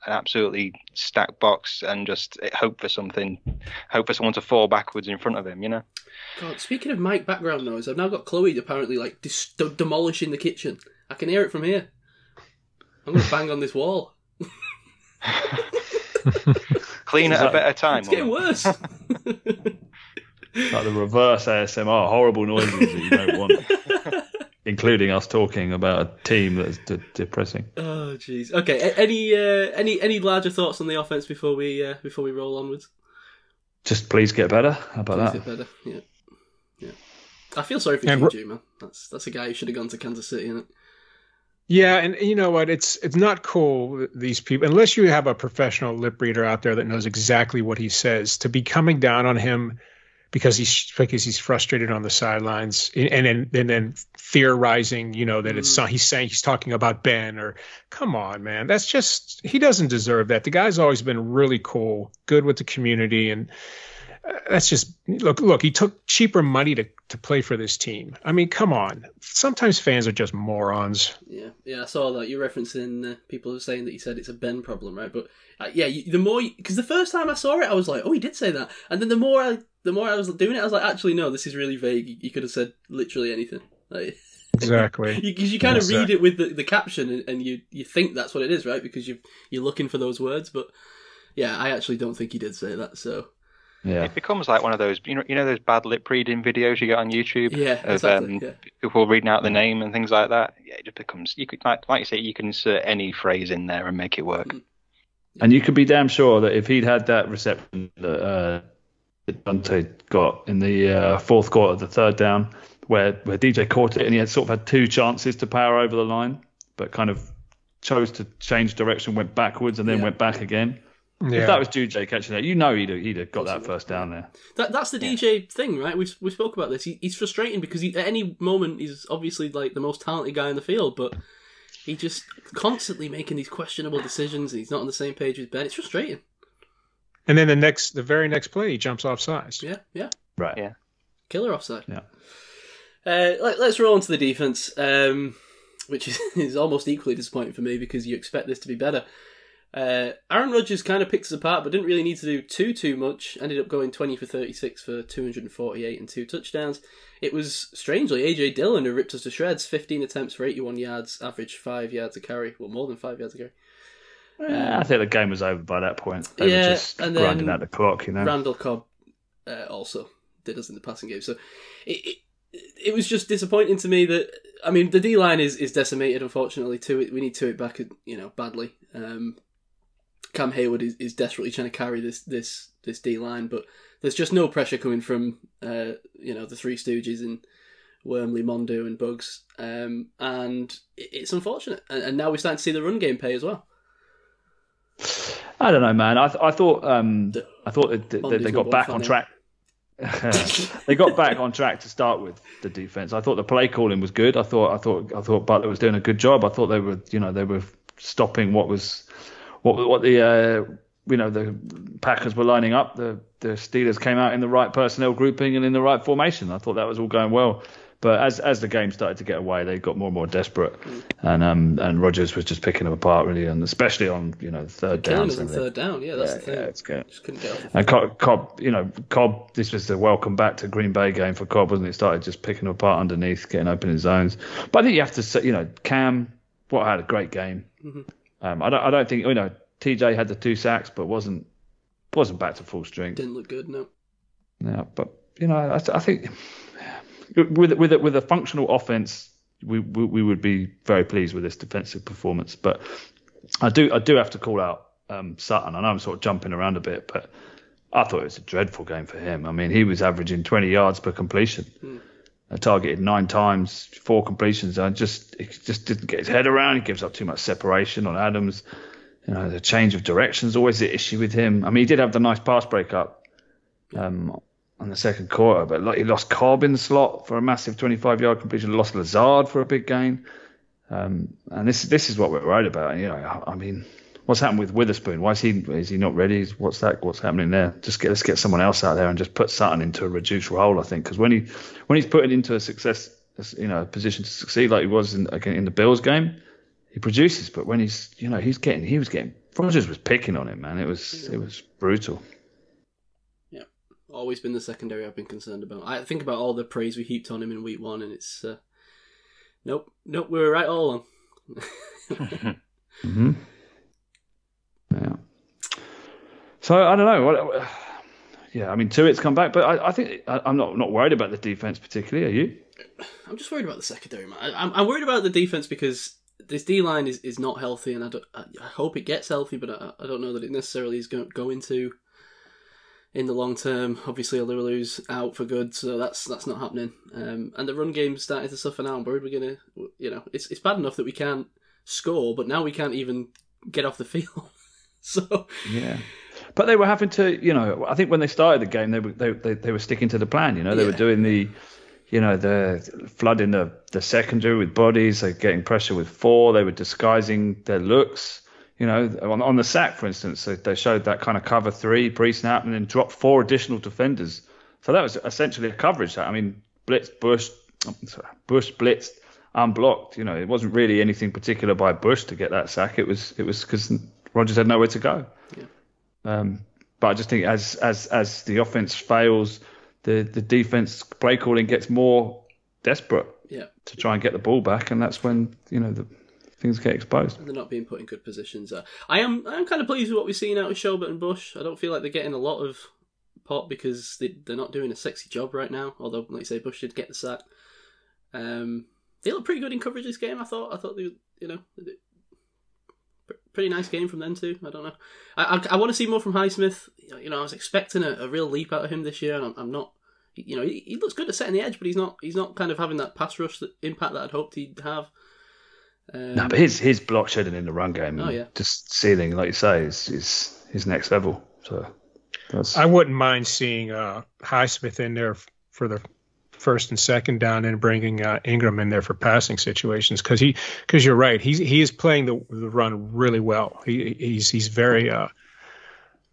an absolutely stacked box and just eh, hope for something, hope for someone to fall backwards in front of him. You know. God, speaking of mic background noise, I've now got Chloe apparently like dis- de- demolishing the kitchen. I can hear it from here. I'm going to bang on this wall. Clean at a better time. It's getting worse. Like the reverse ASMR, horrible noises that you don't want, including us talking about a team that's de- depressing. oh, jeez. Okay. a- Any uh, any any larger thoughts on the offense before we uh, before we roll onwards? Just please get better. How about Is that? it better? Yeah. Yeah. I feel sorry for And Juju, man. That's that's a guy who should have gone to Kansas City, isn't it? Yeah, and you know what? It's it's not cool. These people, unless you have a professional lip reader out there that knows exactly what he says, to be coming down on him because he's because he's frustrated on the sidelines, and then and then theorizing, you know, that it's Mm. he's saying he's talking about Ben or come on, man, that's just he doesn't deserve that. The guy's always been really cool, good with the community, and uh, that's just look look. He took cheaper money to to play for this team. I mean, come on. Sometimes fans are just morons. Yeah, yeah, I saw that. You're referencing uh, people who are saying that he said it's a Ben problem, right? But uh, yeah, you, the more because the first time I saw it, I was like, oh, he did say that, and then the more I the more I was doing it, I was like, actually, no, this is really vague. You, you could have said literally anything. Like, Exactly. Because you, you kind Yes, of read sir. it with the, the caption and, and you, you think that's what it is, right? Because you you're looking for those words, but yeah, I actually don't think he did say that. So Yeah. It becomes like one of those, you know, you know those bad lip reading videos you get on YouTube yeah, of exactly. um, yeah. people reading out the name and things like that. Yeah, it just becomes you could like, like you say, you can insert any phrase in there and make it work. And you could be damn sure that if he'd had that reception that, uh, that Diontae got in the uh, fourth quarter, the third down, where where DJ caught it and he had sort of had two chances to power over the line, but kind of chose to change direction, went backwards, and then Yeah. went back again. Yeah. If that was DJ catching that, you know he'd have, he'd have got that first down there. That that's the DJ thing, right? We've we spoke about this. He, he's frustrating because he, at any moment he's obviously like the most talented guy in the field, but he just constantly making these questionable decisions. And he's not on the same page with Ben. It's frustrating. And then the next, the very next play, he jumps off sides. Yeah, yeah. Right. Yeah. Killer offside. Yeah. Uh, let, us roll on to the defense, um, which is, is almost equally disappointing for me because you expect this to be better. Uh, Aaron Rodgers kind of picked us apart, but didn't really need to do too too much. Ended up going twenty for thirty six for two hundred and forty eight and two touchdowns. It was strangely AJ Dillon who ripped us to shreds. Fifteen attempts for eighty one yards, average five yards a carry. Well, more than five yards a carry. Yeah, I think the game was over by that point. They Yeah, were just and then grinding out the clock, you know. Randall Cobb uh, also did us in the passing game. So it, it it was just disappointing to me that I mean the D line is, is decimated unfortunately too. We need to it back you know badly. Um, Cam Heyward is, is desperately trying to carry this this this D line, but there's just no pressure coming from uh, you know the Three Stooges and Wormley, Mondeaux, and Buggs, um, and it, it's unfortunate. And, and now we're starting to see the run game pay as well. I don't know, man. I, th- I thought um, I thought that, that Monday's they got back one on track. they got back on track to start with the defense. I thought the play calling was good. I thought I thought I thought Butler was doing a good job. I thought they were you know they were stopping what was what what the uh, you know the Packers were lining up. The the Steelers came out in the right personnel grouping and in the right formation. I thought that was all going well. But as as the game started to get away, they got more and more desperate, and um and Rodgers was just picking them apart really, and especially on you know third Killing downs. us on and third down, yeah, that's Yeah, the thing. yeah, it's good. Just couldn't get off And Cobb, Cobb, you know, Cobb, this was the welcome back to Green Bay game for Cobb, wasn't it? Started just picking them apart underneath, getting open in zones. But I think you have to say, you know, Cam, what had a great game. Mhm. Um, I don't, I don't think, you know, TJ had the two sacks, but wasn't wasn't back to full strength. Didn't look good, no. Yeah, but you know, I, I think with with a, with a functional offense, we, we we would be very pleased with this defensive performance. But I do I do have to call out um, Sutton. I know I'm sort of jumping around a bit, but I thought it was a dreadful game for him. I mean, he was averaging 20 yards per completion. I targeted nine times, four completions. I just he just didn't get his head around. He gives up too much separation on Adams. You know, the change of direction is always the issue with him. I mean, he did have the nice pass breakup um, on the second quarter, but like he lost Cobb in the slot for a massive 25 yard completion. Lost Lazard for a big gain. Um, and this this is what we're worried about. You know, I mean, what's happened with Witherspoon? Why is he is he not ready? What's that? What's happening there? Just get let's get someone else out there and just put Sutton into a reduced role. I think because when he when he's put into a success, you know, a position to succeed like he was in again in the Bills game, he produces. But when he's you know he's getting he was getting Rodgers was picking on him, man. It was it was brutal. Always been the secondary I've been concerned about. I think about all the praise we heaped on him in week one, and it's uh, nope, nope, we were right all along. mm-hmm. Yeah. So I don't know. Yeah, I mean, two, Tuitt's come back, but I, I think I, I'm not not worried about the defense particularly. Are you? I'm just worried about the secondary, man. I, I'm, I'm worried about the defense because this D line is, is not healthy, and I, don't, I, I hope it gets healthy, but I, I don't know that it necessarily is going, going to in the long term. Obviously, Alualu's out for good, so that's that's not happening. Um, and the run game's starting to suffer now. I'm worried we're gonna, you know, it's it's bad enough that we can't score, but now we can't even get off the field. so Yeah. But they were having to, you know, I think when they started the game, they were they they, they were sticking to the plan. You know, they were doing the, you know, the flooding the the secondary with bodies. They're getting pressure with four. They were disguising their looks. You know, on, on the sack, for instance, they, they showed that kind of cover three pre-snap and then dropped four additional defenders. So that was essentially a coverage. I mean, blitz, Bush, sorry, Bush blitzed, unblocked. You know, it wasn't really anything particular by Bush to get that sack. It was it was because Rodgers had nowhere to go. Um, but I just think as as as the offense fails, the the defense play calling gets more desperate. Yeah. to try and get the ball back, and that's when you know the things get exposed. They're not being put in good positions. I am I'm kind of pleased with what we've seen out of Schobert and Bush. I don't feel like they're getting a lot of pot because they, they're not doing a sexy job right now. Although, like you say, Bush did get the sack. Um, they look pretty good in coverage this game. I thought. I thought they, you know, pretty nice game from them too. I don't know. I I, I want to see more from Highsmith. You know, I was expecting a, a real leap out of him this year, and I'm, I'm not. You know, he, he looks good at setting the edge, but he's not. He's not kind of having that pass rush that, impact that I'd hoped he'd have. Um, No, but his his block shedding in the run game, Oh, yeah. just ceiling, like you say, is is his next level. So that's I wouldn't mind seeing uh, Highsmith in there for the first and second down, and bringing uh, Ingram in there for passing situations because he because you're right he's he is playing the the run really well. He he's he's very uh,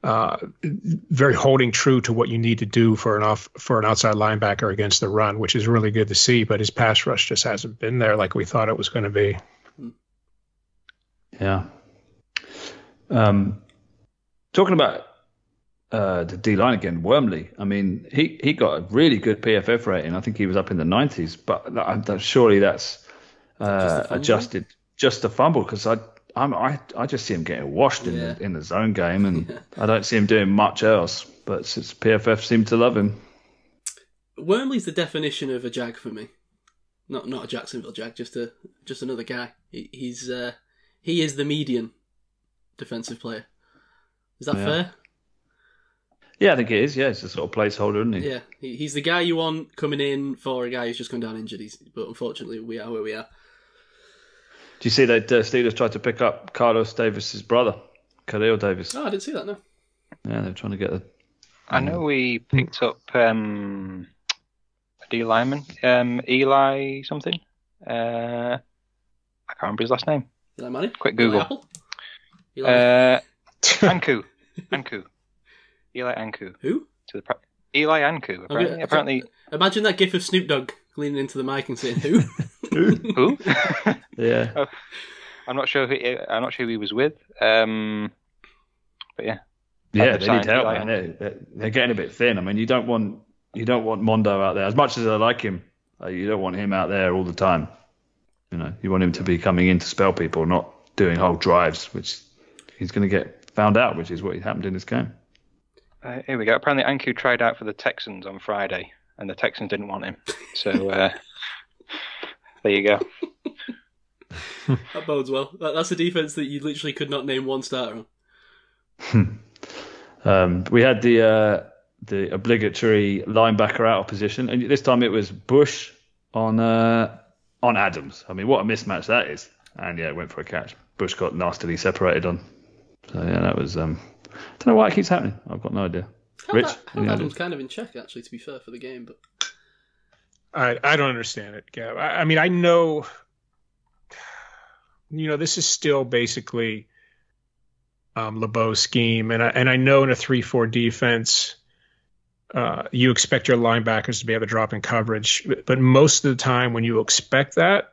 uh, very holding true to what you need to do for an off for an outside linebacker against the run, which is really good to see. But his pass rush just hasn't been there like we thought it was going to be. Yeah. Um, talking about uh, the D line again, Wormley. I mean, he he got a really good PFF rating. I think he was up in the nineties, but that, that, surely that's Just uh, the adjusted just a fumble because I. I'm, I I just see him getting washed in Yeah. the in the zone game, and I don't see him doing much else. But since PFF seem to love him, Wormley's the definition of a jag for me. Not not a Jacksonville jag, just a just another guy. He, he's uh, he is the median defensive player. Is that Yeah. fair? yeah, I think it is. Yeah, it's a sort of placeholder, isn't he? Yeah, he, he's the guy you want coming in for a guy who's just gone down injured. He's, but unfortunately, we are where we are. Do you see that uh, Steelers tried to pick up Carlos Davis's brother, Khalil Davis? Oh, I didn't see that. No. Yeah, they're trying to get the. I know we picked up um, a D lineman, um, Eli something. Uh, I can't remember his last name. Eli Manning. Quick Eli Google. Apple. Eli Uh, Ankou. Ankou. Eli Ankou. who? To the pra- Eli Ankou. Apparently, Okay, apparently Imagine that gif of Snoop Dogg leaning into the mic and saying who. who? Who? yeah. I'm not sure. Who, I'm not sure who he was with. Um, but yeah, Yeah, they've they need signed help, Eli. man. They're, they're, they're getting a bit thin. I mean, you don't want you don't want Mondeaux out there as much as I like him. Uh, you don't want him out there all the time. You know, you want him to be coming in to spell people, not doing whole drives, which he's going to get found out, which is what happened in this game. uh, here we go. Apparently, Ankou tried out for the Texans on Friday, and the Texans didn't want him. So uh, there you go. that bodes well. That, that's a defense that you literally could not name one starter on. Um, we had the uh, the obligatory linebacker out of position, and this time it was Bush on uh, on Adams. I mean, what a mismatch that is! And yeah, went for a catch. Bush got nastily separated on. So yeah, that was. Um, I don't know why it keeps happening. I've got no idea. Held, Rich, that, held Adams kind of in check, actually, to be fair, for the game. But I I don't understand it, Gav. I, I mean, I know, you know, this is still basically um, LeBeau's scheme, and I, and I know in a three-four defense, uh, you expect your linebackers to be able to drop in coverage, but, most of the time when you expect that,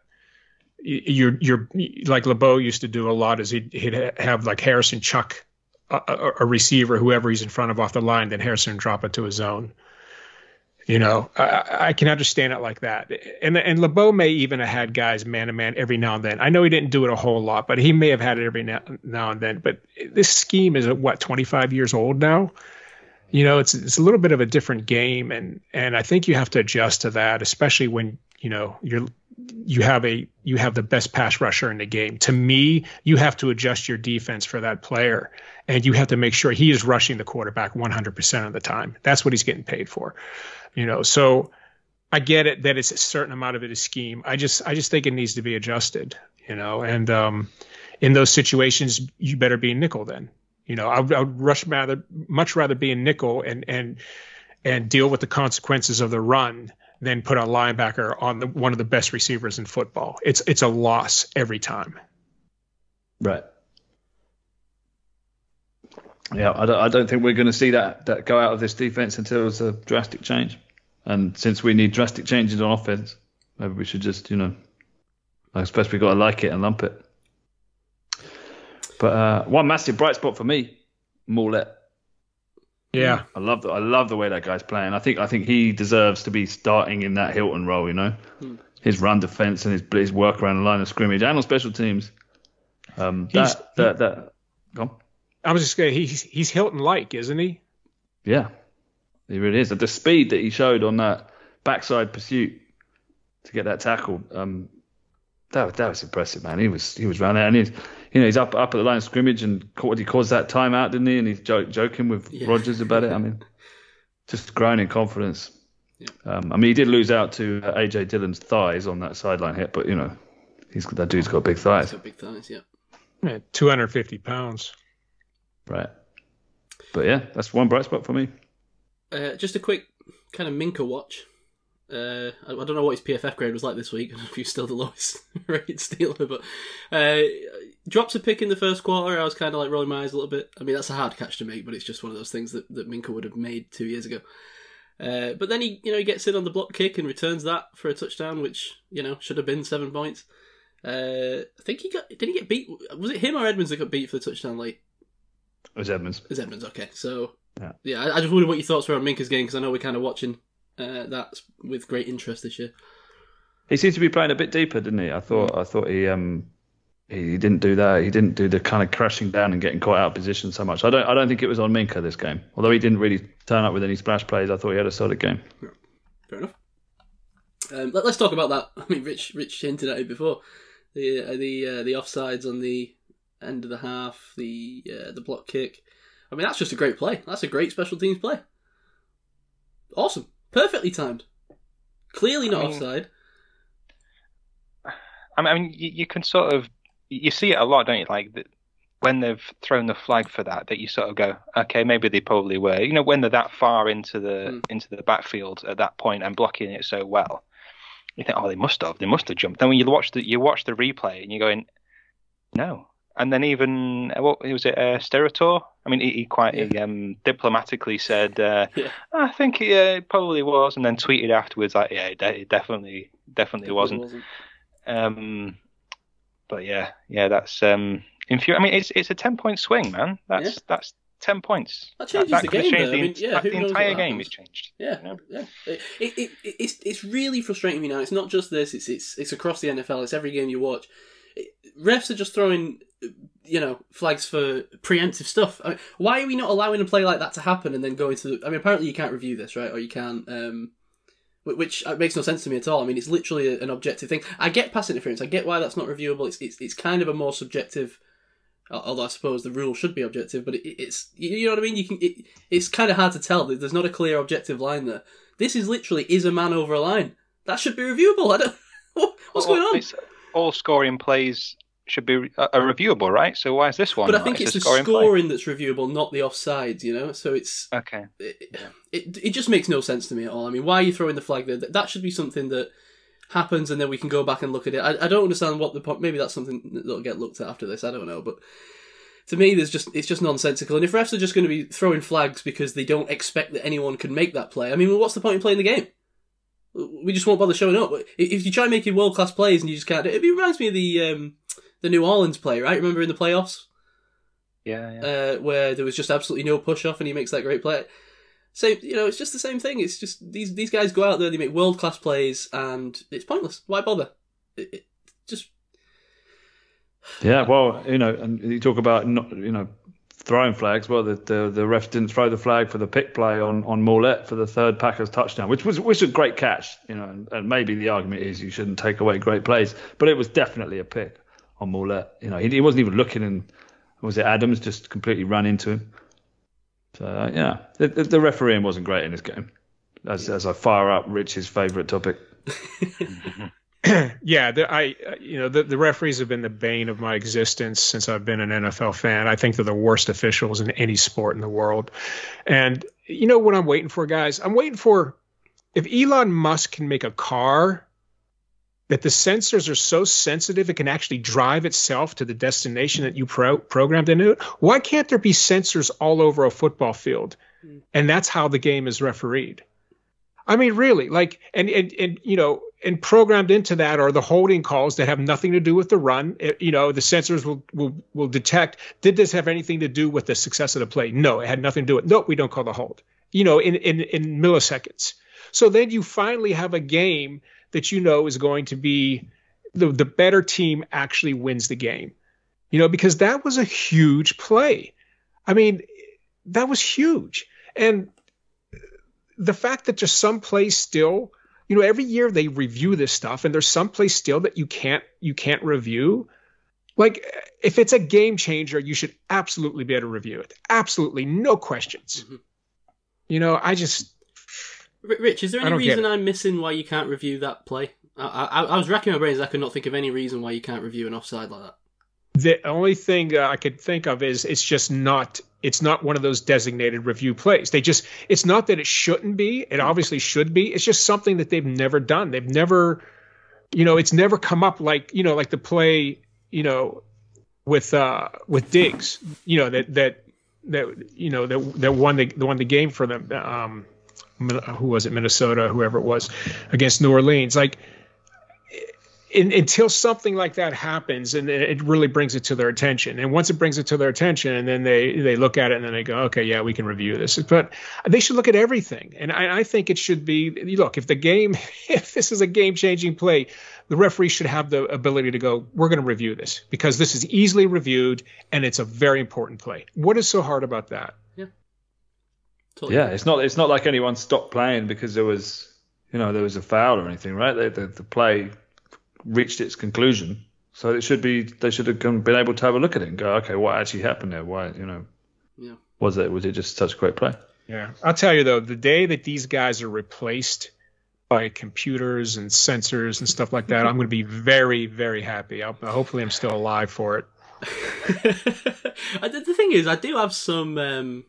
you're you're like LeBeau used to do a lot is he'd, he'd have like Harrison chuck a, a, receiver, whoever he's in front of off the line, then Harrison drop it to his zone. You know, I, I can understand it like that. And and LeBeau may even have had guys man to man every now and then. I know he didn't do it a whole lot, but he may have had it every now, now and then. But this scheme is what 25 years old now. You know, it's it's a little bit of a different game, and and I think you have to adjust to that, especially when you know you're you have a you have the best pass rusher in the game. To me, you have to adjust your defense for that player, and you have to make sure he is rushing the quarterback 100% of the time. That's what he's getting paid for. You know, so I get it that it's a certain amount of it is scheme. I just I just think it needs to be adjusted. You know, and um, in those situations, you better be nickel then. You know, I would, I would rush rather much rather be a nickel and and and deal with the consequences of the run than put a linebacker on the, one of the best receivers in football. It's it's a loss every time. Right. Yeah, I don't, I don't think we're going to see that, that go out of this defense until there's a drastic change. And since we need drastic changes on offense, maybe we should just, you know, I suppose we've got to like it and lump it. But uh, one massive bright spot for me, Maulet. Yeah, I love the, I love the way that guy's playing. I think I think he deserves to be starting in that Hilton role. You know, his run defense and his, his work around the line of scrimmage and on special teams. Um, He's- that, that, that, go on. I was just going he's he's Hilton like, isn't he? Yeah, he really is. The speed that he showed on that backside pursuit to get that tackle, um, that that was impressive, man. He was he was round there, and he's you know he's up up at the line of scrimmage and caught, he caused that timeout, didn't he? And he's joke, joking with Yeah. Rodgers about it. I mean, just growing in confidence. Yeah. Um, I mean, he did lose out to uh, AJ Dillon's thighs on that sideline hit, but you know, he's that dude's got big He's thighs, got big thighs, yeah. Yeah, 250 pounds. right? But yeah, that's one bright spot for me. Uh, just a quick kind of Minkah watch. Uh, I, I don't know what his PFF grade was like this week. I don't know if he's still the lowest rated Steeler, but uh, drops a pick in the first quarter. I was kind of like rolling my eyes a little bit. I mean, that's a hard catch to make, but it's just one of those things that, that Minkah would have made two years ago. Uh, but then he, you know, he gets in on the block kick and returns that for a touchdown, which you know should have been seven points. Uh, I think he got. Did he get beat? Was it him or Edmunds that got beat for the touchdown late? It was Edmunds. It was Edmunds okay? So Yeah. yeah, I, I just wondered what your thoughts were on Minkah's game because I know we're kind of watching uh, that with great interest this year. He seems to be playing a bit deeper, didn't he? I thought I thought he um he, he didn't do that. He didn't do the kind of crashing down and getting caught out of position so much. I don't I don't think it was on Minkah this game. Although he didn't really turn up with any splash plays, I thought he had a solid game. Fair enough. Um, let, us talk about that. I mean, Rich Rich hinted at it before. The uh, the uh, the offsides on the end of the half, the uh, the block kick. I mean, that's just a great play. That's a great special teams play. Awesome, perfectly timed. Clearly not I mean- offside. I mean, I mean you, you can sort of you see it a lot, don't you? Like the, when they've thrown the flag for that, that you sort of go, okay, maybe they probably were. You know, when they're that far into the Mm. into the backfield at that point and blocking it so well, you think, oh, they must have, they must have jumped. Then when you watch the you watch the replay and you're going, no. And then even uh, what was it, uh, Steratore? I mean, he, he quite he, um, diplomatically said, uh, Yeah. I think he uh, probably was, and then tweeted afterwards like, yeah, it de- it definitely, definitely wasn't. Um, but yeah, yeah, that's um, infu- I mean, it's it's a ten point swing, man. That's Yeah. that's ten points. That changes that the game, though. The, I mean, yeah, that- the entire game is changed. Yeah, Yeah. yeah. It, it, it, it's it's really frustrating me now. It's not just this. It's it's it's across the NFL. It's every game you watch. Refs are just throwing, you know, flags for preemptive stuff. I mean, why are we not allowing a play like that to happen and then going to? The, I mean, apparently you can't review this, right? Or you can't. Um, which uh, makes no sense to me at all. I mean, it's literally an objective thing. I get pass interference. I get why that's not reviewable. It's it's, it's kind of a more subjective. Although I suppose the rule should be objective, but it, it's you know what I mean. You can it, it's kind of hard to tell. There's not a clear objective line there. This is literally is a man over a line. That should be reviewable. I don't. What's going on? All scoring plays should be a, reviewable, right? So why is this one? But I think it's, a the scoring play. that's reviewable, not the offsides. You know, so it's Okay. it, it, it just makes no sense to me at all. I mean, why are you throwing the flag there? That should be something that happens, and then we can go back and look at it. I, I don't understand what the po- maybe that's something that'll get looked at after this. I don't know, but to me, there's just it's just nonsensical. And if refs are just going to be throwing flags because they don't expect that anyone can make that play, I mean, well, what's the point in playing the game? We just won't bother showing up. If- If you try making world class plays and you just can't, it, it reminds me of the um, the New Orleans play, right? Remember in the playoffs? Yeah, yeah. uh, where there was just absolutely no push off, and he makes that great play. Same, you know, it's just the same thing. It's just these these guys go out there, they make world class plays, and it's pointless. Why bother? It, it just Yeah, well, you know, and you talk about not, you know, throwing flags. Well, the, the the ref didn't throw the flag for the pick play on on Maulet for the third Packers touchdown, which was which was a great catch. You know, and, and maybe the argument is you shouldn't take away great plays, but it was definitely a pick on Maulet. You know, he, he wasn't even looking, and was it Adams just completely ran into him. So uh, yeah, the, the, the refereeing wasn't great in this game. As as I fire up Rich's favourite topic. yeah, the, I uh, you know the, the referees have been the bane of my existence since I've been an NFL fan. I think they're the worst officials in any sport in the world. And you know what I'm waiting for, guys? I'm waiting for if Elon Musk can make a car that the sensors are so sensitive it can actually drive itself to the destination that you pro- programmed into it. Why can't there be sensors all over a football field? Mm. And that's how the game is refereed. I mean, really, like, and, and, and, you know, and programmed into that are the holding calls that have nothing to do with the run. It- you know, the sensors will, will, will detect, did this have anything to do with the success of the play? No, it had nothing to do with it. Nope, we don't call the hold, you know, in, in, in milliseconds. So then you finally have a game that you know is going to be the the better team actually wins the game. You know, because that was a huge play. I mean, that was huge. And the fact that there's some plays still, you know, every year they review this stuff and there's some plays still that you can't you can't review. Like if it's a game changer, you should absolutely be able to review it. Absolutely, no questions. Mhm. You know, I just Rich, is there any reason. I'm missing why you can't review that play? I, I, I was racking my brains. I could not think of any reason why you can't review an offside like that. the only thing uh, I could think of is it's just not it's not one of those designated review plays. They just it's not that it shouldn't be. It obviously should be. It's just something that they've never done. They've never you know, it's never come up like, you know, like the play, you know, with uh with Diggs, you know, that that that you know, that that won the, the won the game for them um who was it Minnesota, whoever it was against New Orleans. Like in, until something like that happens and it really brings it to their attention. And once it brings it to their attention and then they they look at it and then they go okay yeah we can review this. But they should look at everything. And i, I think it should be look if the game if this is a game changing play the referee should have the ability to go we're going to review this because this is easily reviewed and it's a very important play. What is so hard about that Totally. Yeah, it's not it's not like anyone stopped playing because there was you know there was a foul or anything, right? They, the, the play reached its conclusion, so it should be they should have been able to have a look at it and go, okay, what actually happened there? Why you know Yeah. was it was it just such a great play? Yeah, I'll tell you though, the day that these guys are replaced by computers and sensors and stuff like that, I'm going to be very, very happy. I'll, hopefully, I'm still alive for it. The the thing is, I do have some um,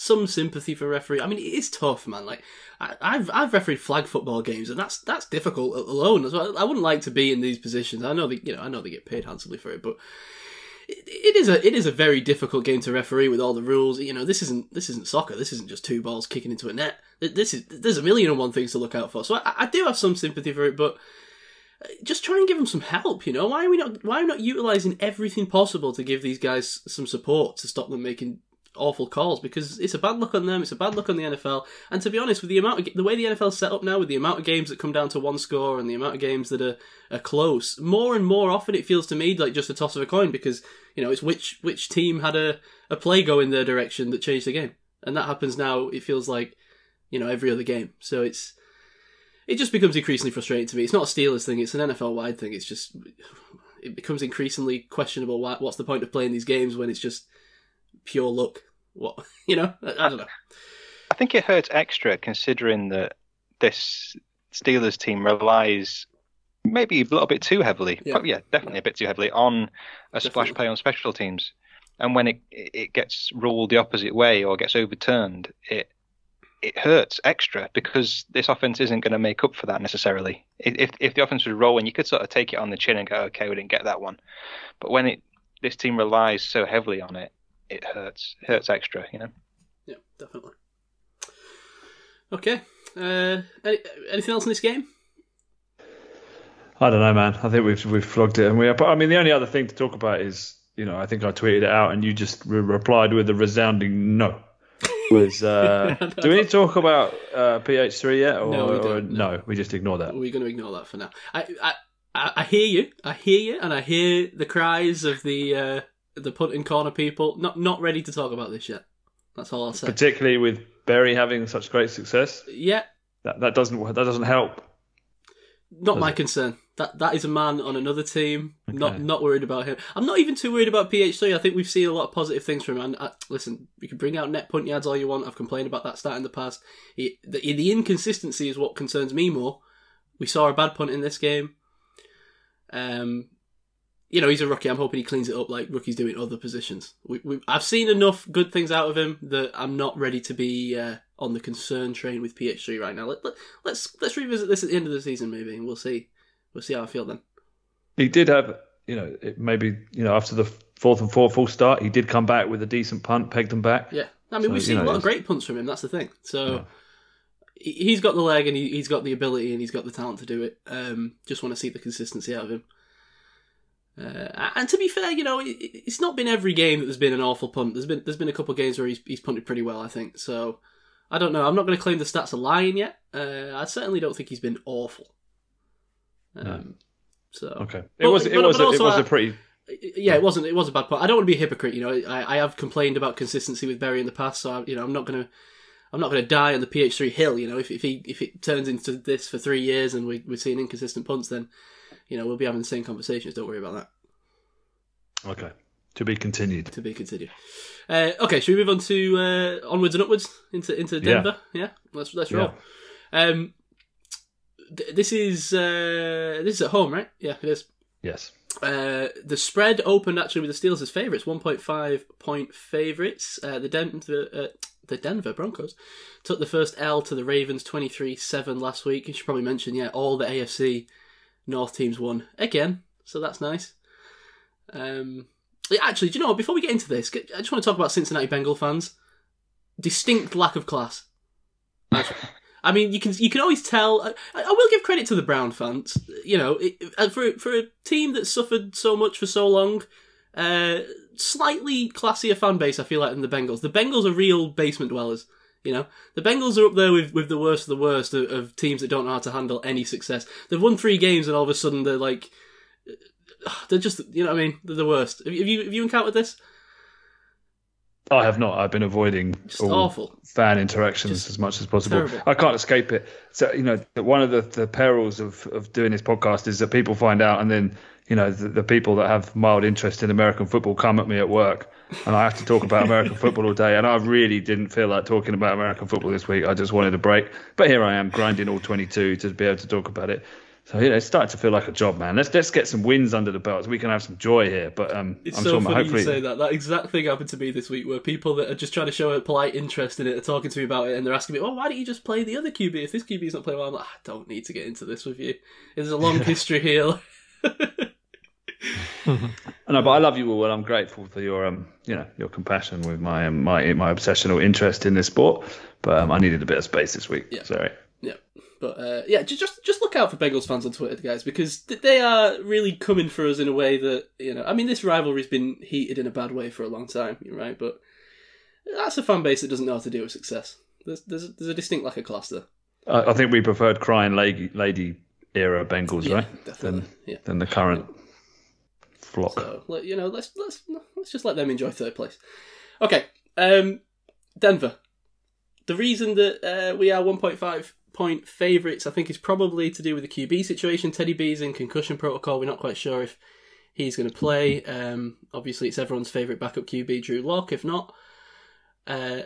some sympathy for referee. I mean, it is tough, man. Like I, I've I've refereed flag football games, and that's that's difficult alone. as well. I wouldn't like to be in these positions. I know they, you know, I know they get paid handsomely for it, but it, is a it is a very difficult game to referee with all the rules. You know, this isn't this isn't soccer. This isn't just two balls kicking into a net. This is there's a million and one things to look out for. So I, I do have some sympathy for it, but uh, just try and give them some help. You know, why are we not why are we not utilizing everything possible to give these guys some support to stop them making awful calls? Because it's a bad look on them. It's a bad look on the NFL. And to be honest, with the amount of the way the NFL's set up now, with the amount of games that come down to one score and the amount of games that are, are close, more and more often it feels to me like just a toss of a coin because you know it's which which team had a a play go in their direction that changed the game, and that happens now. It feels like you know every other game. So it's it just becomes increasingly frustrating to me. It's not a Steelers thing; it's an NFL wide thing. It's just it becomes increasingly questionable. What's the point of playing these games when it's just pure luck? What you know? I, I don't know. I think it hurts extra considering that this Steelers team relies maybe a little bit too heavily, Yeah. yeah, definitely a bit too heavily on a splash play on special teams. And when it it gets ruled the opposite way or gets overturned, it it hurts extra because this offense isn't going to make up for that necessarily. If if- if the offense was rolling, you could sort of take it on the chin and go, okay, we didn't get that one. But when it this team relies so heavily on it, it hurts. It hurts extra, you know. Yeah, definitely. Okay. Uh, any, anything else in this game? I don't know, man. I think we've we've flogged it, and we. But I mean, the only other thing to talk about is, you know, I think I tweeted it out, and you just re- replied with a resounding no. Was uh, do we need to talk about uh, PH3 yet, or, No, we or don't, no. no? We just ignore that. We're going to ignore that for now. I, I, I I hear you. I hear you, and I hear the cries of the uh, the punting corner people. Not not ready to talk about this yet. That's all I'll say. Particularly with Berry having such great success, Yeah, that that doesn't that doesn't help. not Does my it? concern. That that is a man on another team. Not Okay. not worried about him. I'm not even too worried about PH3. I think we've seen a lot of positive things from him. And uh, listen, you can bring out net punt yards all you want. I've complained about that stat in the past. He, the, the inconsistency is what concerns me more. We saw a bad punt in this game. Um, you know, he's a rookie. I'm hoping he cleans it up like rookies do in other positions. We, we, I've seen enough good things out of him that I'm not ready to be uh, on the concern train with PH3 right now. Let, let, let's let's revisit this at the end of the season maybe, and we'll see we'll see how I feel then. He did have, you know, it maybe you know after the fourth and fourth full start, he did come back with a decent punt, pegged them back. Yeah, I mean So, we've seen know, a lot of great punts from him. That's the thing. So. Yeah. he- He's got the leg and he, he's got the ability and he's got the talent to do it. Um, just want to see the consistency out of him. Uh, and to be fair, you know, it, it's not been every game that there's been an awful punt. There's been there's been a couple of games where he's he's punted pretty well, I think. So I don't know. I'm not going to claim the stats are lying yet. Uh, I certainly don't think he's been awful. Um, No. So Okay, it But- was it but- was but a, it was a pretty yeah, it wasn't. It was a bad point. I don't want to be a hypocrite. You know, I, I have complained about consistency with Berry in the past, so I, you know, I'm not gonna, I'm not gonna die on the PH3 hill. You know, if if he if it turns into this for three years and we we're seeing inconsistent punts, then you know we'll be having the same conversations. Don't worry about that. okay to be continued. To be continued. Uh, okay, should we move on to uh, onwards and upwards into into Denver? Yeah, let's let's roll. Um, th- this is uh, this is at home, right? Yeah, it is. Yes. Uh, the spread opened actually with the Steelers as favourites, 1.5 point favourites. Uh, the Denver uh, the Denver Broncos took the first L to the Ravens 23-7 last week. You should probably mention, yeah, all the AFC North teams won again, so that's nice. Um, actually, do you know what? Before we get into this, I just want to talk about Cincinnati Bengal fans. Distinct lack of class. I mean, you can you can always tell. I, I will give credit to the Brown fans. You know, it, uh, for for a team that suffered so much for so long, uh, slightly classier fan base. I feel like than the Bengals. The Bengals are real basement dwellers. You know, the Bengals are up there with, with the worst of the worst of, of teams that don't know how to handle any success. They've won three games and all of a sudden they're like, they're just you know what I mean. They're the worst. Have you have you, encountered this? I have not. I've been avoiding Just all awful. fan interactions Just as much as possible. terrible. I can't escape it. So you know, one of the, the perils of, of doing this podcast is that people find out, and then you know the, the people that have mild interest in American football come at me at work, and I have to talk about American football all day. And I really didn't feel like talking about American football this week. I just wanted a break. But here I am grinding all 22 to be able to talk about it. So you know, it's starting to feel like a job, man. Let's let's get some wins under the belt so we can have some joy here. But um, It's I'm so sure funny hopefully you say that. That exact thing happened to me this week, where people that are just trying to show a polite interest in it are talking to me about it, and they're asking me, "Well, why don't you just play the other QB if this QB is not playing well?" I'm like, "I don't need to get into this with you. There's a long history here." No, but I love you all, and I'm grateful for your, um, you know, your compassion with my um, my my obsessional interest in this sport. But um, I needed a bit of space this week. Yeah. Sorry. yeah, but uh, yeah, just just look out for Bengals fans on Twitter, guys, because they are really coming for us in a way that you know. I mean, this rivalry's been heated in a bad way for a long time, right? But that's a fan base that doesn't know how to deal with success. There's there's, there's a distinct lack of class there. I, I think we preferred crying lady, lady era Bengals, Yeah, right? definitely. Than Yeah. than the current flock. So you know, let's let's let's just let them enjoy third place. Okay, um, Denver. The reason that uh, we are 1.5 point favourites, I think, is probably to do with the QB situation. Teddy B's in concussion protocol. We're not quite sure if he's going to play. Um, obviously, it's everyone's favourite backup QB, Drew Lock. If not, uh,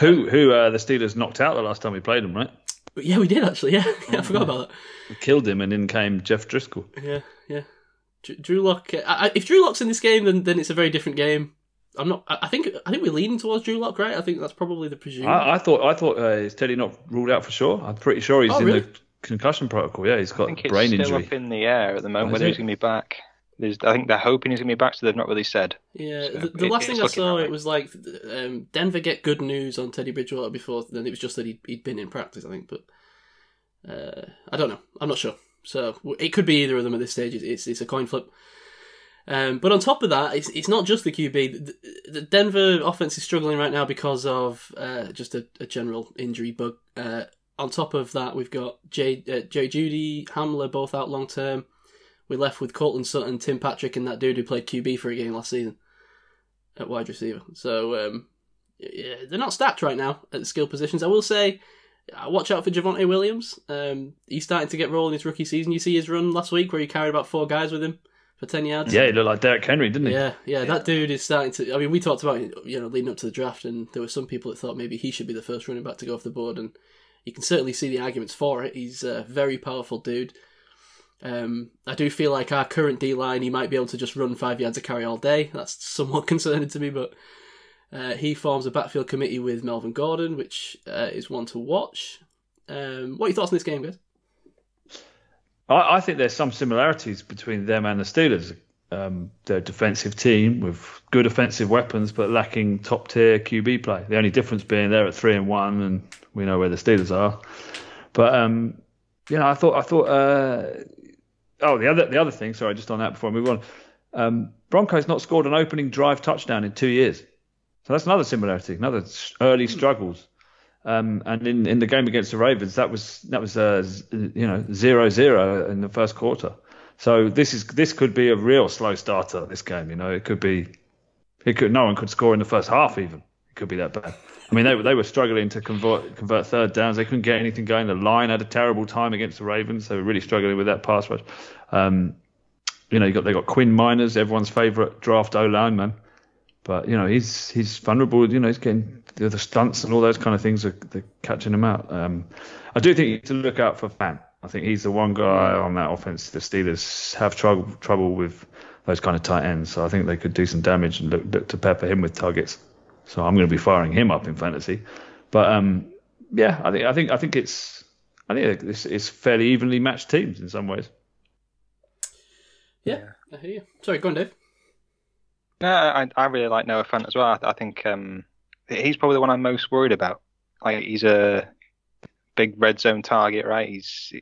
Who who uh, the Steelers knocked out the last time we played them, right? yeah, we did actually. Yeah, yeah I forgot about that. We killed him, and in came Jeff Driskel. Yeah, yeah. Dr- Drew Lock. I, I- if Drew Lock's in this game, then then it's a very different game. I'm not. I I think. I think we're leaning towards Drew Lock, right? I think that's probably the presume. I, I thought I thought uh, is Teddy not ruled out for sure? I'm pretty sure he's Oh, in really? the concussion protocol. Yeah, he's got I think it's still injury. up in the air at the moment Oh, is whether it? he's going to be back. There's, I think they're hoping he's going to be back, so they've not really said. yeah. So the the it- last thing I saw, it was like um, Denver get good news on Teddy Bridgewater before. Then it was just that he'd, he'd been in practice, I think. But uh, I don't know. I'm not sure. So it could be either of them at this stage. It's it's, a coin flip. Um, but on top of that, it's, it's not just the QB. The, the Denver offense is struggling right now because of uh, just a, a general injury bug. Uh, on top of that, we've got Jay, uh, Jay Jeudy, Hamler both out long term. We're left with Courtland Sutton, Tim Patrick, and that dude who played QB for a game last season at wide receiver. So um, yeah, they're not stacked right now at skill positions. I will say, watch out for Javonte Williams. Um, he's starting to get rolling his rookie season. You see his run last week where he carried about four guys with him for ten yards. Yeah, he looked like Derrick Henry, didn't he? Yeah, yeah, that dude is starting to. I mean, we talked about you know leading up to the draft, and there were some people that thought maybe he should be the first running back to go off the board, and you can certainly see the arguments for it. He's a very powerful dude. Um, I do feel like our current D line, he might be able to just run five yards a carry all day. That's somewhat concerning to me, but uh, he forms a backfield committee with Melvin Gordon, which uh, is one to watch. Um, what are your thoughts on this game, guys? I, I think there's some similarities between them and the Steelers. Um, they're a defensive team with good offensive weapons, but lacking top tier QB play. The only difference being they're at three and one, and we know where the Steelers are. But um, you know, I thought I thought. Uh, oh, the other the other thing. Sorry, just on that before I move on. Um, Broncos not scored an opening drive touchdown in two years, so that's another similarity, another early struggles. Um, and in, in the game against the Ravens, that was that was uh, you know zero zero in the first quarter. So this is this could be a real slow starter. This game, you know, it could be, it could no one could score in the first half even. It could be that bad. I mean, they they were struggling to convert convert third downs. They couldn't get anything going. The line had a terrible time against the Ravens. They were really struggling with that pass rush. Um, you know, you got they got Quinn Meinerz, everyone's favourite draft O lineman. But you know, he's he's vulnerable. You know, he's getting the, the stunts and all those kind of things are catching him out. Um, I do think you need to look out for Fant. I think he's the one guy on that offense. The Steelers have trouble trouble with those kind of tight ends, so I think they could do some damage and look, look to pepper him with targets. So I'm going to be firing him up in fantasy. But um, yeah, I think I think I think it's I think it's, it's fairly evenly matched teams in some ways. Yeah, I hear you. Sorry, go on, Dave. No, I, I really like Noah Fant as well. I, I think um, he's probably the one I'm most worried about. Like he's a big red zone target, right? He's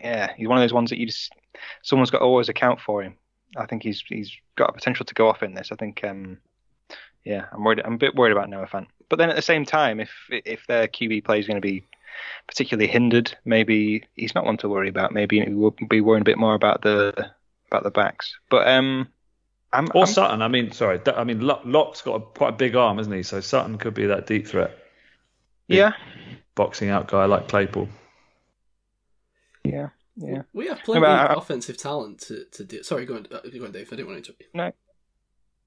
yeah, he's one of those ones that you just someone's got to always account for him. I think he's he's got a potential to go off in this. I think um, yeah, I'm worried. I'm a bit worried about Noah Fant. But then at the same time, if if their QB play is going to be particularly hindered, maybe he's not one to worry about. Maybe we'll be worrying a bit more about the about the backs. But um, I'm, or I'm, Sutton. I mean, sorry. I mean, Lock's got a, quite a big arm, isn't he? So Sutton could be that deep threat. Big yeah. Boxing out guy like Claypool. Yeah. Yeah. We have plenty no, I, of offensive talent to, to do. Sorry, go on, uh, go on, Dave. I didn't want to interrupt you. No.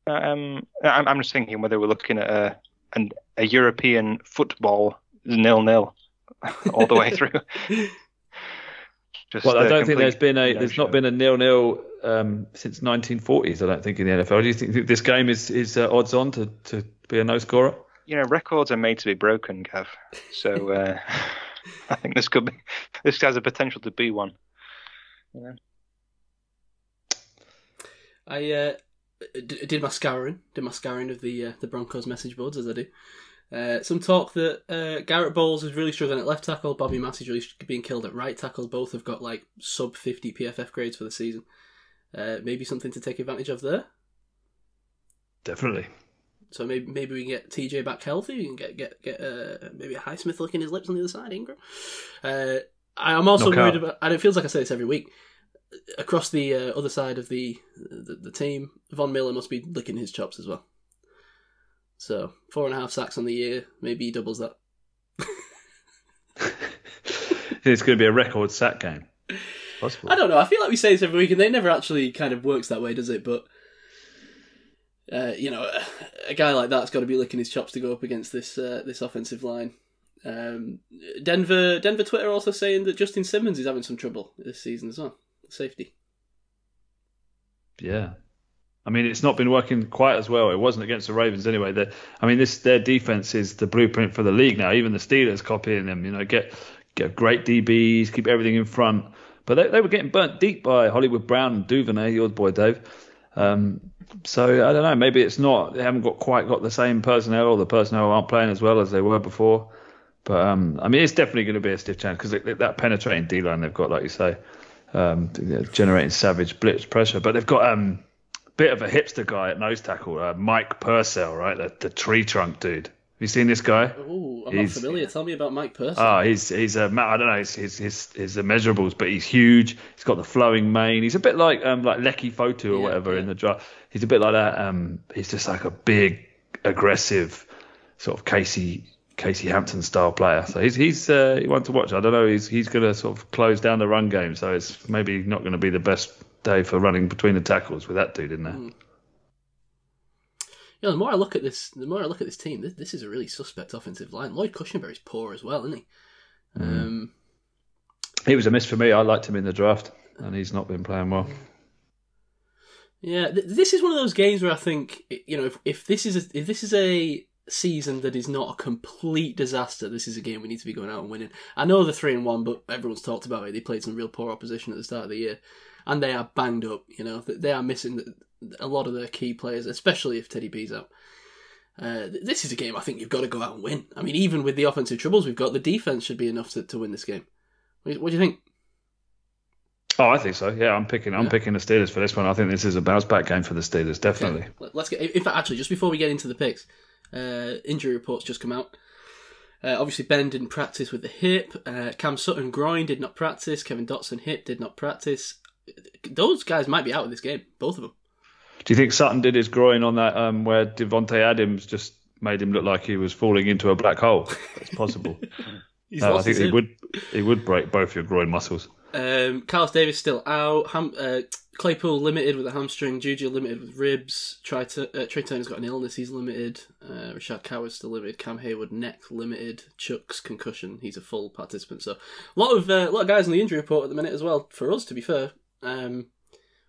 Um, I'm, I'm just thinking whether we're looking at a an, a European football nil nil all the way through. Just well, I don't think there's been a there's not been a nil nil um, since 1940s. I don't think in the NFL. Do you think this game is is uh, odds on to, to be a no scorer? You know, records are made to be broken, Gav. So uh, I think this could be this has a potential to be one. Yeah. I uh, did my scouring, did my scouring of the uh, the Broncos message boards as I do. Uh, some talk that uh, Garett Bolles is really struggling at left tackle. Bobby Massie's really being killed at right tackle. Both have got like sub 50 PFF grades for the season. Uh, maybe something to take advantage of there. Definitely. So maybe maybe we can get TJ back healthy. We can get get get uh, maybe a Highsmith licking his lips on the other side. Ingram. Uh, I'm also Knock worried out. about, and it feels like I say this every week. Across the uh, other side of the, the the team, Von Miller must be licking his chops as well. So four and a half sacks on the year, maybe he doubles that. it's going to be a record sack game. Possible. I don't know. I feel like we say this every week, and they never actually kind of works that way, does it? But uh, you know, a guy like that's got to be licking his chops to go up against this uh, this offensive line. Um, Denver Denver Twitter also saying that Justin Simmons is having some trouble this season as well. Safety. Yeah, I mean, it's not been working quite as well. It wasn't against the Ravens anyway. They're, I mean, this their defense is the blueprint for the league now. Even the Steelers copying them. You know, get get great DBs, keep everything in front. But they, they were getting burnt deep by Hollywood Brown and Duvernay, your boy Dave. Um, so I don't know. Maybe it's not. They haven't got quite got the same personnel, or the personnel aren't playing as well as they were before. But um, I mean, it's definitely going to be a stiff challenge because that penetrating D line they've got, like you say, um, generating savage blitz pressure. But they've got um, bit of a hipster guy at nose tackle, uh, Mike Purcell, right? The, the, tree trunk dude. Have you seen this guy? Oh, I'm he's, not familiar. Tell me about Mike Purcell. Oh, he's he's a I don't know his his his, his immeasurables, but he's huge. He's got the flowing mane. He's a bit like um like Leki Fotu or yeah, whatever yeah. in the draft. He's a bit like that. Um, he's just like a big, aggressive, sort of Casey Casey Hampton style player. So he's he's uh, he to watch. I don't know. He's he's going to sort of close down the run game. So it's maybe not going to be the best day for running between the tackles with that dude in there. Mm. You know, the more I look at this, the more I look at this team. This, this is a really suspect offensive line. Lloyd Cushenberry's poor as well, isn't he? Mm. Um, he was a miss for me. I liked him in the draft, and he's not been playing well. Yeah, th- this is one of those games where I think you know if, if this is a, if this is a season that is not a complete disaster, this is a game we need to be going out and winning. I know they're three and one, but everyone's talked about it. They played some real poor opposition at the start of the year, and they are banged up. You know, they are missing a lot of their key players, especially if Teddy B's out. Uh, this is a game I think you've got to go out and win. I mean, even with the offensive troubles we've got, the defense should be enough to, to win this game. What do you think? Oh, I think so. Yeah, I'm picking. I'm yeah. picking the Steelers for this one. I think this is a bounce back game for the Steelers, definitely. Okay. Let's get. In fact, actually, just before we get into the picks, uh, injury reports just come out. Uh, obviously, Ben didn't practice with the hip. Uh, Cam Sutton groin did not practice. Kevin Dotson hip did not practice. Those guys might be out of this game, both of them. Do you think Sutton did his groin on that um, where Davante Adams just made him look like he was falling into a black hole? It's possible. He's no, I think his he would. He would break both your groin muscles. Um, Carlos Davis still out. Ham, uh, Claypool limited with a hamstring. Juju limited with ribs. Trai, Tur- uh, Trai Turner's got an illness. He's limited. Uh, Rashaad Coward's still limited. Cam Heyward neck limited. Chuks concussion. He's a full participant. So a lot of uh, a lot of guys on the injury report at the minute as well. For us, to be fair. Um,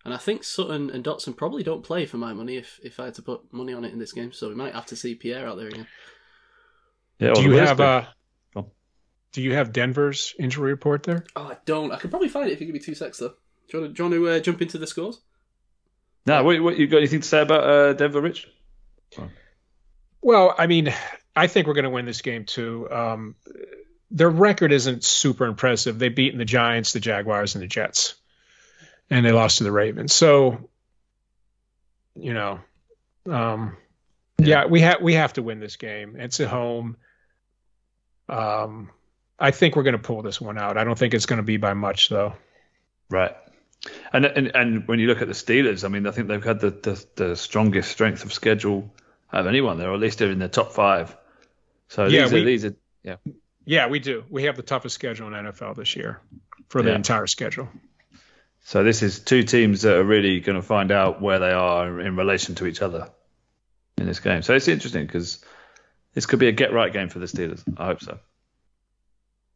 and I think Sutton and Dotson probably don't play for my money if, if I had to put money on it in this game. So we might have to see Pierre out there again. Yeah. Do you have bit- uh, Go. Do you have Denver's injury report there? Oh, I don't. I could probably find it if you give me two secs though. Do you want to, do you want to uh, jump into the scores? No, what, what you got anything to say about uh, Denver, Rich? Well, I mean, I think we're going to win this game too. Um, their record isn't super impressive. They've beaten the Giants, the Jaguars, and the Jets, and they lost to the Ravens. So, you know, um, yeah, we have we have to win this game. It's at home. Um, I think we're going to pull this one out. I don't think it's going to be by much though. Right. And, and and when you look at the Steelers, I mean, I think they've had the, the, the strongest strength of schedule of anyone there, or at least they're in the top five. So Yeah, these, we- are, these are Yeah, we do. We have the toughest schedule in NFL this year for the Yeah. entire schedule. So this is two teams that are really going to find out where they are in relation to each other in this game. So it's interesting because this could be a get right game for the Steelers. I hope so.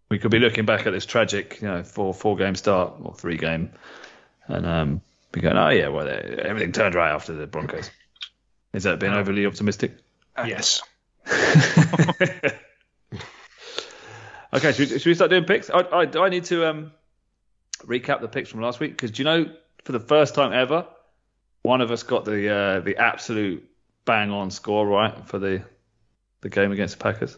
We could be looking back at this tragic, you know, four four game start or three game, and um, be going, oh yeah, well everything turned right after the Broncos. Is that being overly optimistic? Yes. Okay, should we, should we start doing picks? I, I, do I need to um, recap the picks from last week? Because do you know, for the first time ever, one of us got the uh, the absolute bang on score right for the the game against the Packers.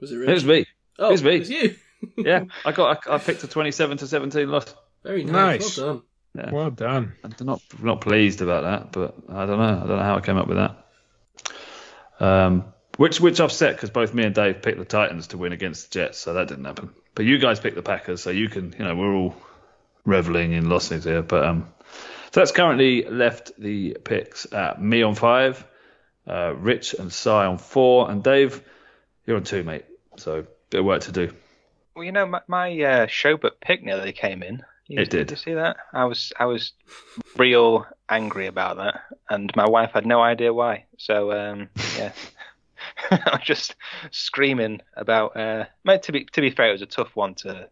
Was it It was me. oh, it was me. It was you. Yeah, I got I, I picked a twenty-seven to seventeen loss. Very nice. Nice. Well done. Well done. I'm not not pleased about that, but I don't know. I don't know how I came up with that. Um, which which upset because both me and Dave picked the Titans to win against the Jets, so that didn't happen. But you guys picked the Packers, so you can you know we're all reveling in losses here. But um, so that's currently left the picks at me on five, uh, Rich and Cy on four, and Dave, you're on two, mate. So bit of work to do. Well, you know, my, my uh, Showboat pick nearly came in. You, It did. you see that? I was I was real angry about that, and my wife had no idea why. So um, yeah, just screaming about. Uh, mate, to be to be fair, it was a tough one to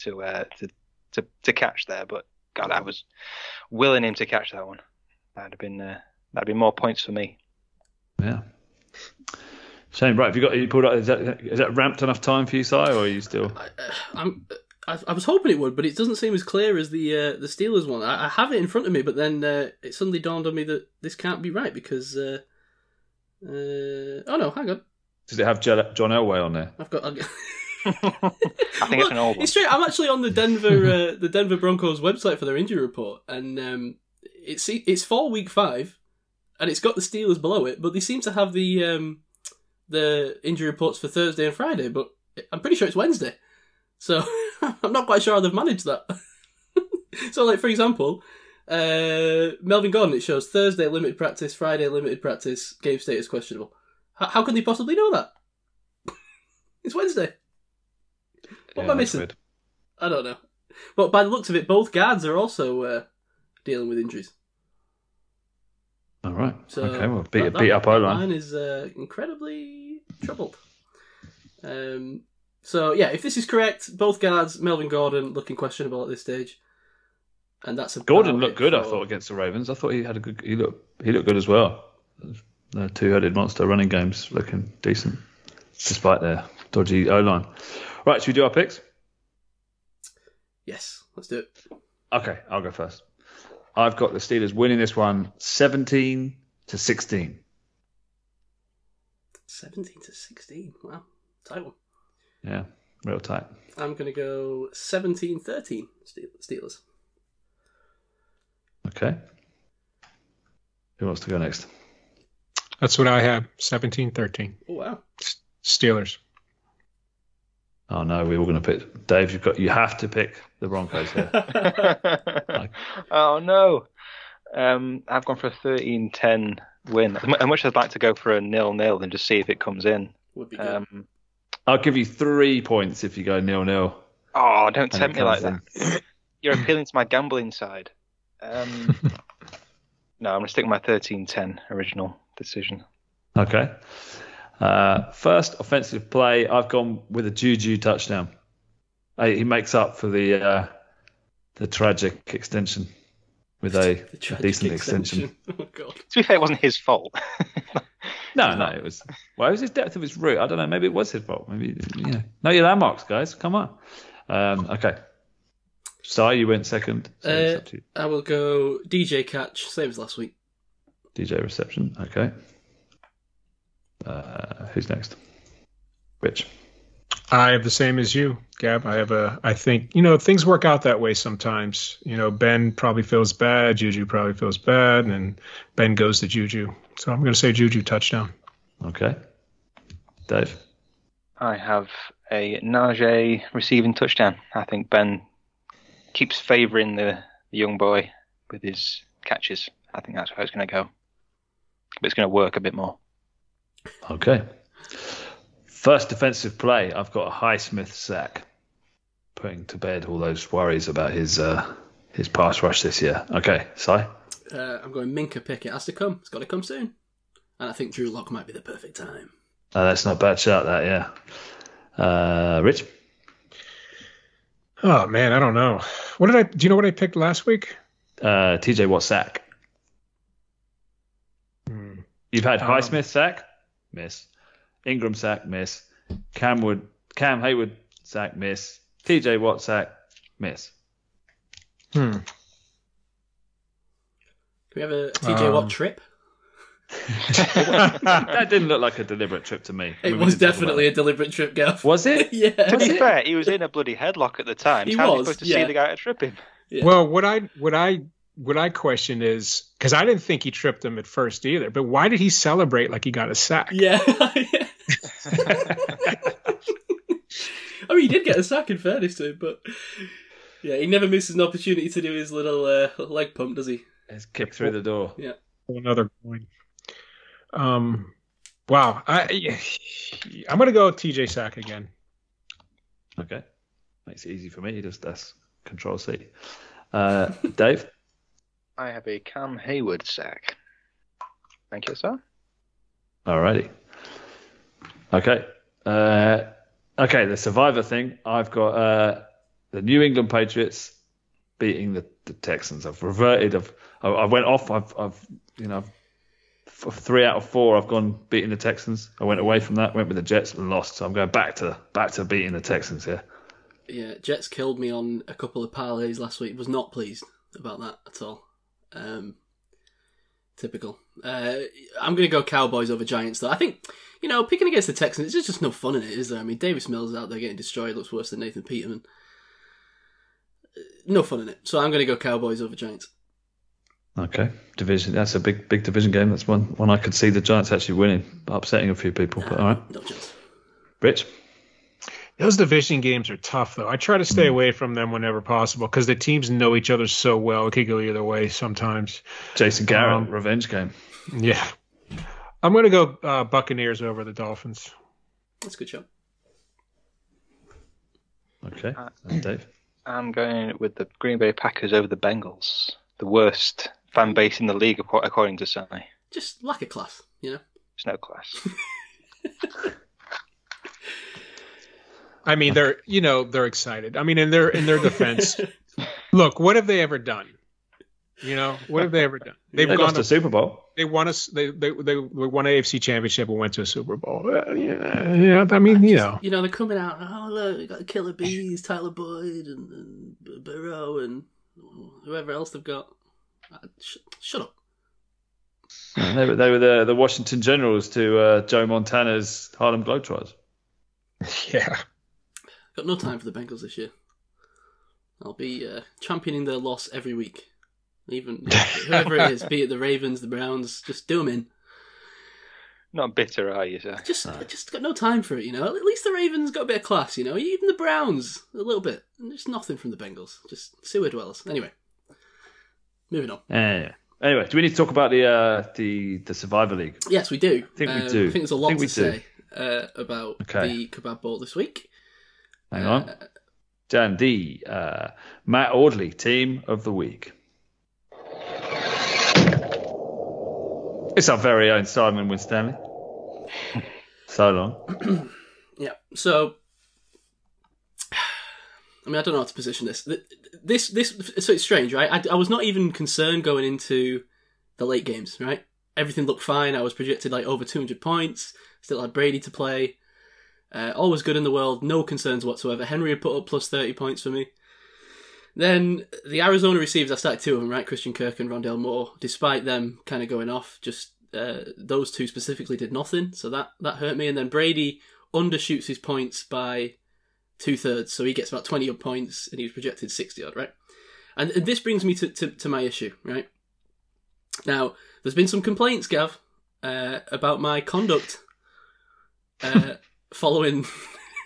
to uh, to, to to catch there, but God, I was willing him to catch that one. That'd have been uh, that'd be more points for me. Yeah. Shane, right? Have you got you pulled out? Is that is that ramped enough time for you, Si, or are you still? I, uh, I'm. I, I was hoping it would, but it doesn't seem as clear as the uh, the Steelers one. I, I have it in front of me, but then uh, it suddenly dawned on me that this can't be right because. Uh, uh, oh no, hang on. Does it have John Elway on there? I've got. I've got... I think it's an old one. It's straight. I'm actually on the Denver uh, the Denver Broncos website for their injury report, and um, it's it's for week five, and it's got the Steelers below it, but they seem to have the um, the injury reports for Thursday and Friday, but I'm pretty sure it's Wednesday, so I'm not quite sure how they've managed that. so, like for example, uh, Melvin Gordon, it shows Thursday limited practice, Friday limited practice, game status questionable. How, how can they possibly know that? it's Wednesday. What am I missing? weird. I don't know. But by the looks of it, both guards are also uh, dealing with injuries. All right. So okay. Well, beat that- beat up O line. line is uh, incredibly troubled. Um, so yeah, if this is correct, both guards, Melvin Gordon, looking questionable at this stage, and that's Gordon looked good. I thought against the Ravens. I thought he had a good. He looked. He looked good as well. The two-headed monster running games looking decent, despite their dodgy O line. Right. Should we do our picks? Yes, let's do it. Okay. I'll go first. I've got the Steelers winning this one, seventeen to sixteen. Seventeen to sixteen. Wow, tight one. Yeah. Real tight. I'm gonna go 17-13 Steelers. Okay. Who wants to go next? That's what I have. 17 13. Oh wow. Steelers. Oh no, we're all going to pick Dave. You've got you have to pick the Broncos here. oh no. Um, I've gone for a 13-10 win. As mu- much as I'd like to go for a nil-nil and just see if it comes in. Would be good. Um, I'll give you three points if you go nil nil. oh, don't tempt me like comes that. You're appealing to my gambling side. Um, no, I'm going to stick with my 13-10 original decision. Okay. Uh, first offensive play, I've gone with a Juju touchdown. Uh, he makes up for the uh, the tragic extension with a, The a tragic decent extension. Oh god. To be fair, it wasn't his fault. No, no, it was. Well, it was his depth of his route. I don't know. Maybe it was his fault. Maybe you know. Know your landmarks, guys. Come on. Um, okay. Si, you went second. So Uh, up you. I will go DJ catch, same as last week. DJ reception. Okay. Uh, who's next? Rich. I have the same as you, Gab. I have a. I think you know things work out that way sometimes. You know, Ben probably feels bad. Juju probably feels bad, and Ben goes to Juju. So I'm going to say Juju touchdown. Okay. Dave. I have a Najee receiving touchdown. I think Ben keeps favouring the, the young boy with his catches. I think that's how it's going to go. But it's going to work a bit more. Okay. First defensive play, I've got a Highsmith sack, putting to bed all those worries about his uh, his pass rush this year. Okay, Si. Uh, I'm going Minkah pick. It has to come. It's got to come soon. And I think Drew Lock might be the perfect time. Uh, that's not a bad shout, that yeah. Uh, Rich. Oh man, I don't know. What did I? Do you know what I picked last week? Uh, TJ Watt sack. Hmm. You've had Um, Highsmith sack, miss. Ingram sack, miss. Cam Wood, Cam Heyward sack, miss. TJ Watt sack, miss. Hmm. Can we have a TJ Um, Watt trip? That didn't look like a deliberate trip to me. I It mean, was didn't talk about definitely a deliberate trip, Gav. it. Was it? Yeah. To yeah. be fair, he was in a bloody headlock at the time. He How was, supposed to yeah. see the guy to trip him? Yeah. Well, what I what I what I question is because I didn't think he tripped him at first either. But why did he celebrate like he got a sack? Yeah. I mean, he did get a sack in fairness to him, but yeah, he never misses an opportunity to do his little uh, leg pump, does he? It's kicked through the door. Yeah. Another coin. Um, wow. I I'm gonna go with TJ Sack again. Okay. Makes it easy for me. Just that's control C. Uh, Dave? I have a Cam Heyward sack. Thank you, sir. Alrighty. Okay. Uh, okay, the survivor thing. I've got uh, the New England Patriots beating the, the Texans. I've reverted. I've, I, I went off. I've, I've you know, f- three out of four. I've gone beating the Texans. I went away from that. Went with the Jets and lost. So I'm going back to back to beating the Texans here. Yeah, Jets killed me on a couple of parlays last week. Was not pleased about that at all. Um, typical. Uh, I'm going to go Cowboys over Giants, though. I think, you know, picking against the Texans, there's just no fun in it, is there? I mean, Davis Mills out there getting destroyed, looks worse than Nathan Peterman. Uh, No fun in it. So I'm going to go Cowboys over Giants. Okay, division. That's a big big division game. That's one one I could see the Giants actually winning, upsetting a few people. But all right, No chance. Rich. Those division games are tough, though. I try to stay away from them whenever possible because the teams know each other so well. It could go either way sometimes. Jason Garrett, Um, revenge game. Yeah. I'm going to go uh, Buccaneers over the Dolphins. That's a good shot. Okay, Uh, and Dave. I'm going with the Green Bay Packers over the Bengals. The worst fan base in the league, according to Sally. Just lack of class, you know? There's no class. I mean, they're you know they're excited. I mean, in their in their defense, look, what have they ever done? You know, what have they ever done? They've They gone. lost To, the Super Bowl. they won us. They they they won an AFC championship and went to a Super Bowl. Uh, yeah, yeah. I mean, you know, You know, they're coming out, oh, look, we got Killer Bees, Tyler Boyd, and, and Burrow, and whoever else they've got. Uh, sh- shut up. They were, they were the, the Washington Generals to uh, Joe Montana's Harlem Globetrotters. yeah. Got no time for the Bengals this year. I'll be uh, championing their loss every week. Even whoever it is, be it the Ravens, the Browns, just do them in. Not bitter, are you, sir? Just, I just got no time for it. You know, at least the Ravens got a bit of class. You know, even the Browns a little bit. And Just nothing from the Bengals. Just sewer dwellers. Anyway, moving on. Yeah. Anyway, do we need to talk about the uh, the the Survivor League? Yes, we do. I think we Um, do. I think there's a lot to we say uh, about Okay. the Kebab ball this week. Hang Uh, on. Dan, the uh, Matt Audley Team of the Week. It's our very own Simon Winstanley. so long. Yeah. So, I mean, I don't know how to position this. This, this, so it's strange, right? I, I was not even concerned going into the late games, right? Everything looked fine. I was projected like over 200 points. Still had Brady to play. Uh, all was good in the world. No concerns whatsoever. Henry had put up plus 30 points for me. Then the Arizona receivers, I started two of them, right? Christian Kirk and Rondale Moore. Despite them kind of going off, just uh, those two specifically did nothing. So that, that hurt me. And then Brady undershoots his points by two thirds, so he gets about twenty odd points, and he was projected sixty odd, right? And, and this brings me to, to, to my issue, right? Now, there's been some complaints, Gav, uh, about my conduct uh, following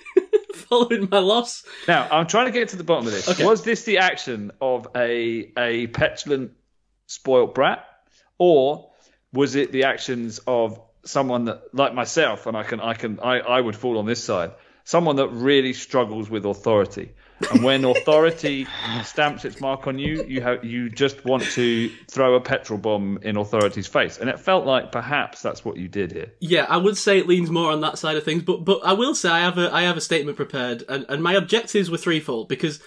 following my loss. Now, I'm trying to get to the bottom of this. Okay. Was this the action of a a petulant, spoilt brat, or was it the actions of someone that, like myself, and I can, I can, I, I would fall on this side, someone that really struggles with authority, and when authority stamps its mark on you, you have, you just want to throw a petrol bomb in authority's face, and it felt like perhaps that's what you did here. Yeah, I would say it leans more on that side of things, but but I will say I have a I have a statement prepared, and, and my objectives were threefold because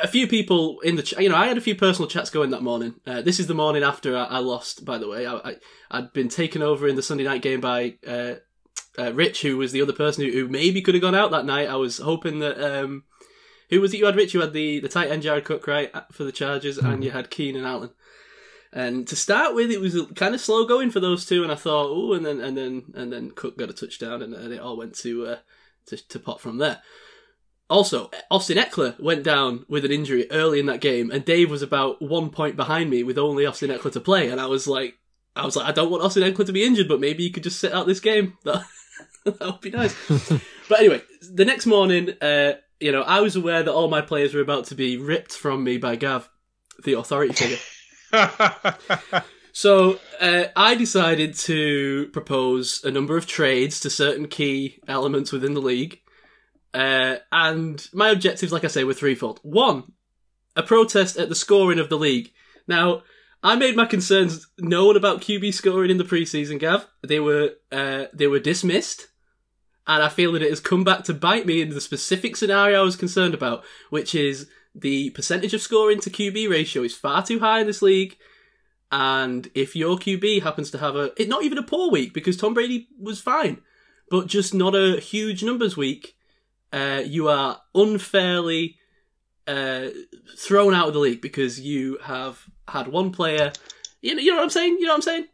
a few people in the ch- you know I had a few personal chats going that morning. Uh, this is the morning after I, I lost, by the way. I, I I'd been taken over in the Sunday night game by uh, uh, Rich, who was the other person who, who maybe could have gone out that night. I was hoping that um, who was it you had? Rich, you had the the tight end Jared Cook right for the Chargers, and you had Keenan Allen. And to start with, it was kind of slow going for those two, and I thought, oh, and then and then and then Cook got a touchdown, and, and it all went to, uh, to to pot from there. Also, Austin Ekeler went down with an injury early in that game, and Dave was about one point behind me with only Austin Ekeler to play, and I was like, I was like, I don't want Austin Ekeler to be injured, but maybe he could just sit out this game. That that would be nice. but anyway, the next morning, uh, you know, I was aware that all my players were about to be ripped from me by Gav, the authority figure. So uh, I decided to propose a number of trades to certain key elements within the league, uh, and my objectives, like I say, were threefold. One, a protest at the scoring of the league. Now, I made my concerns known about QB scoring in the preseason, Gav. They were uh, they were dismissed, and I feel that it has come back to bite me in the specific scenario I was concerned about, which is the percentage of scoring to QB ratio is far too high in this league. And if your QB happens to have a, it not even a poor week because Tom Brady was fine, but just not a huge numbers week, uh, you are unfairly uh, thrown out of the league because you have had one player. You know, you know what I'm saying? You know what I'm saying?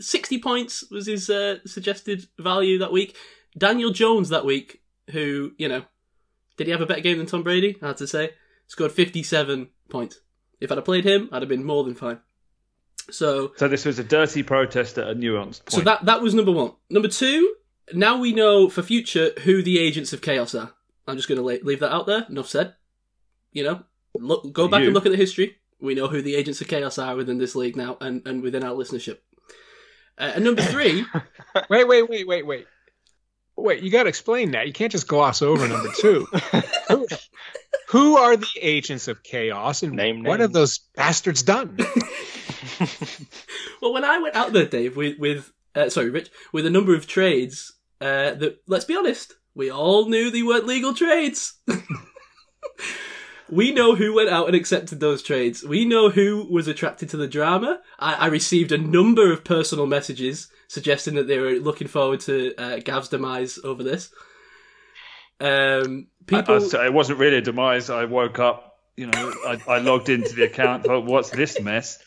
60 points was his uh, suggested value that week. Daniel Jones that week, who, you know, did he have a better game than Tom Brady? I had to say. Scored 57 points. If I'd have played him, I'd have been more than fine. So, So this was a dirty protest at a nuanced point. so that that was number one. Number two, now we know for future who the agents of chaos are. I'm just going to leave that out there. Enough said. You know, look, go back You. and look at the history. We know who the agents of chaos are within this league now, and, and within our listenership. Uh, and number three, wait, wait, wait, wait, wait. Wait, you got to explain that. You can't just gloss over number two. who, who are the agents of chaos, and Name what names. have those bastards done? well, when I went out there, Dave, with with uh, sorry, Rich, with a number of trades uh, that let's be honest, we all knew they weren't legal trades. We know who went out and accepted those trades. We know who was attracted to the drama. I, I received a number of personal messages suggesting that they were looking forward to uh, Gav's demise over this. Um, I- I- people, it wasn't really a demise. I woke up, you know, I, I logged into the account. Thought, what's this mess?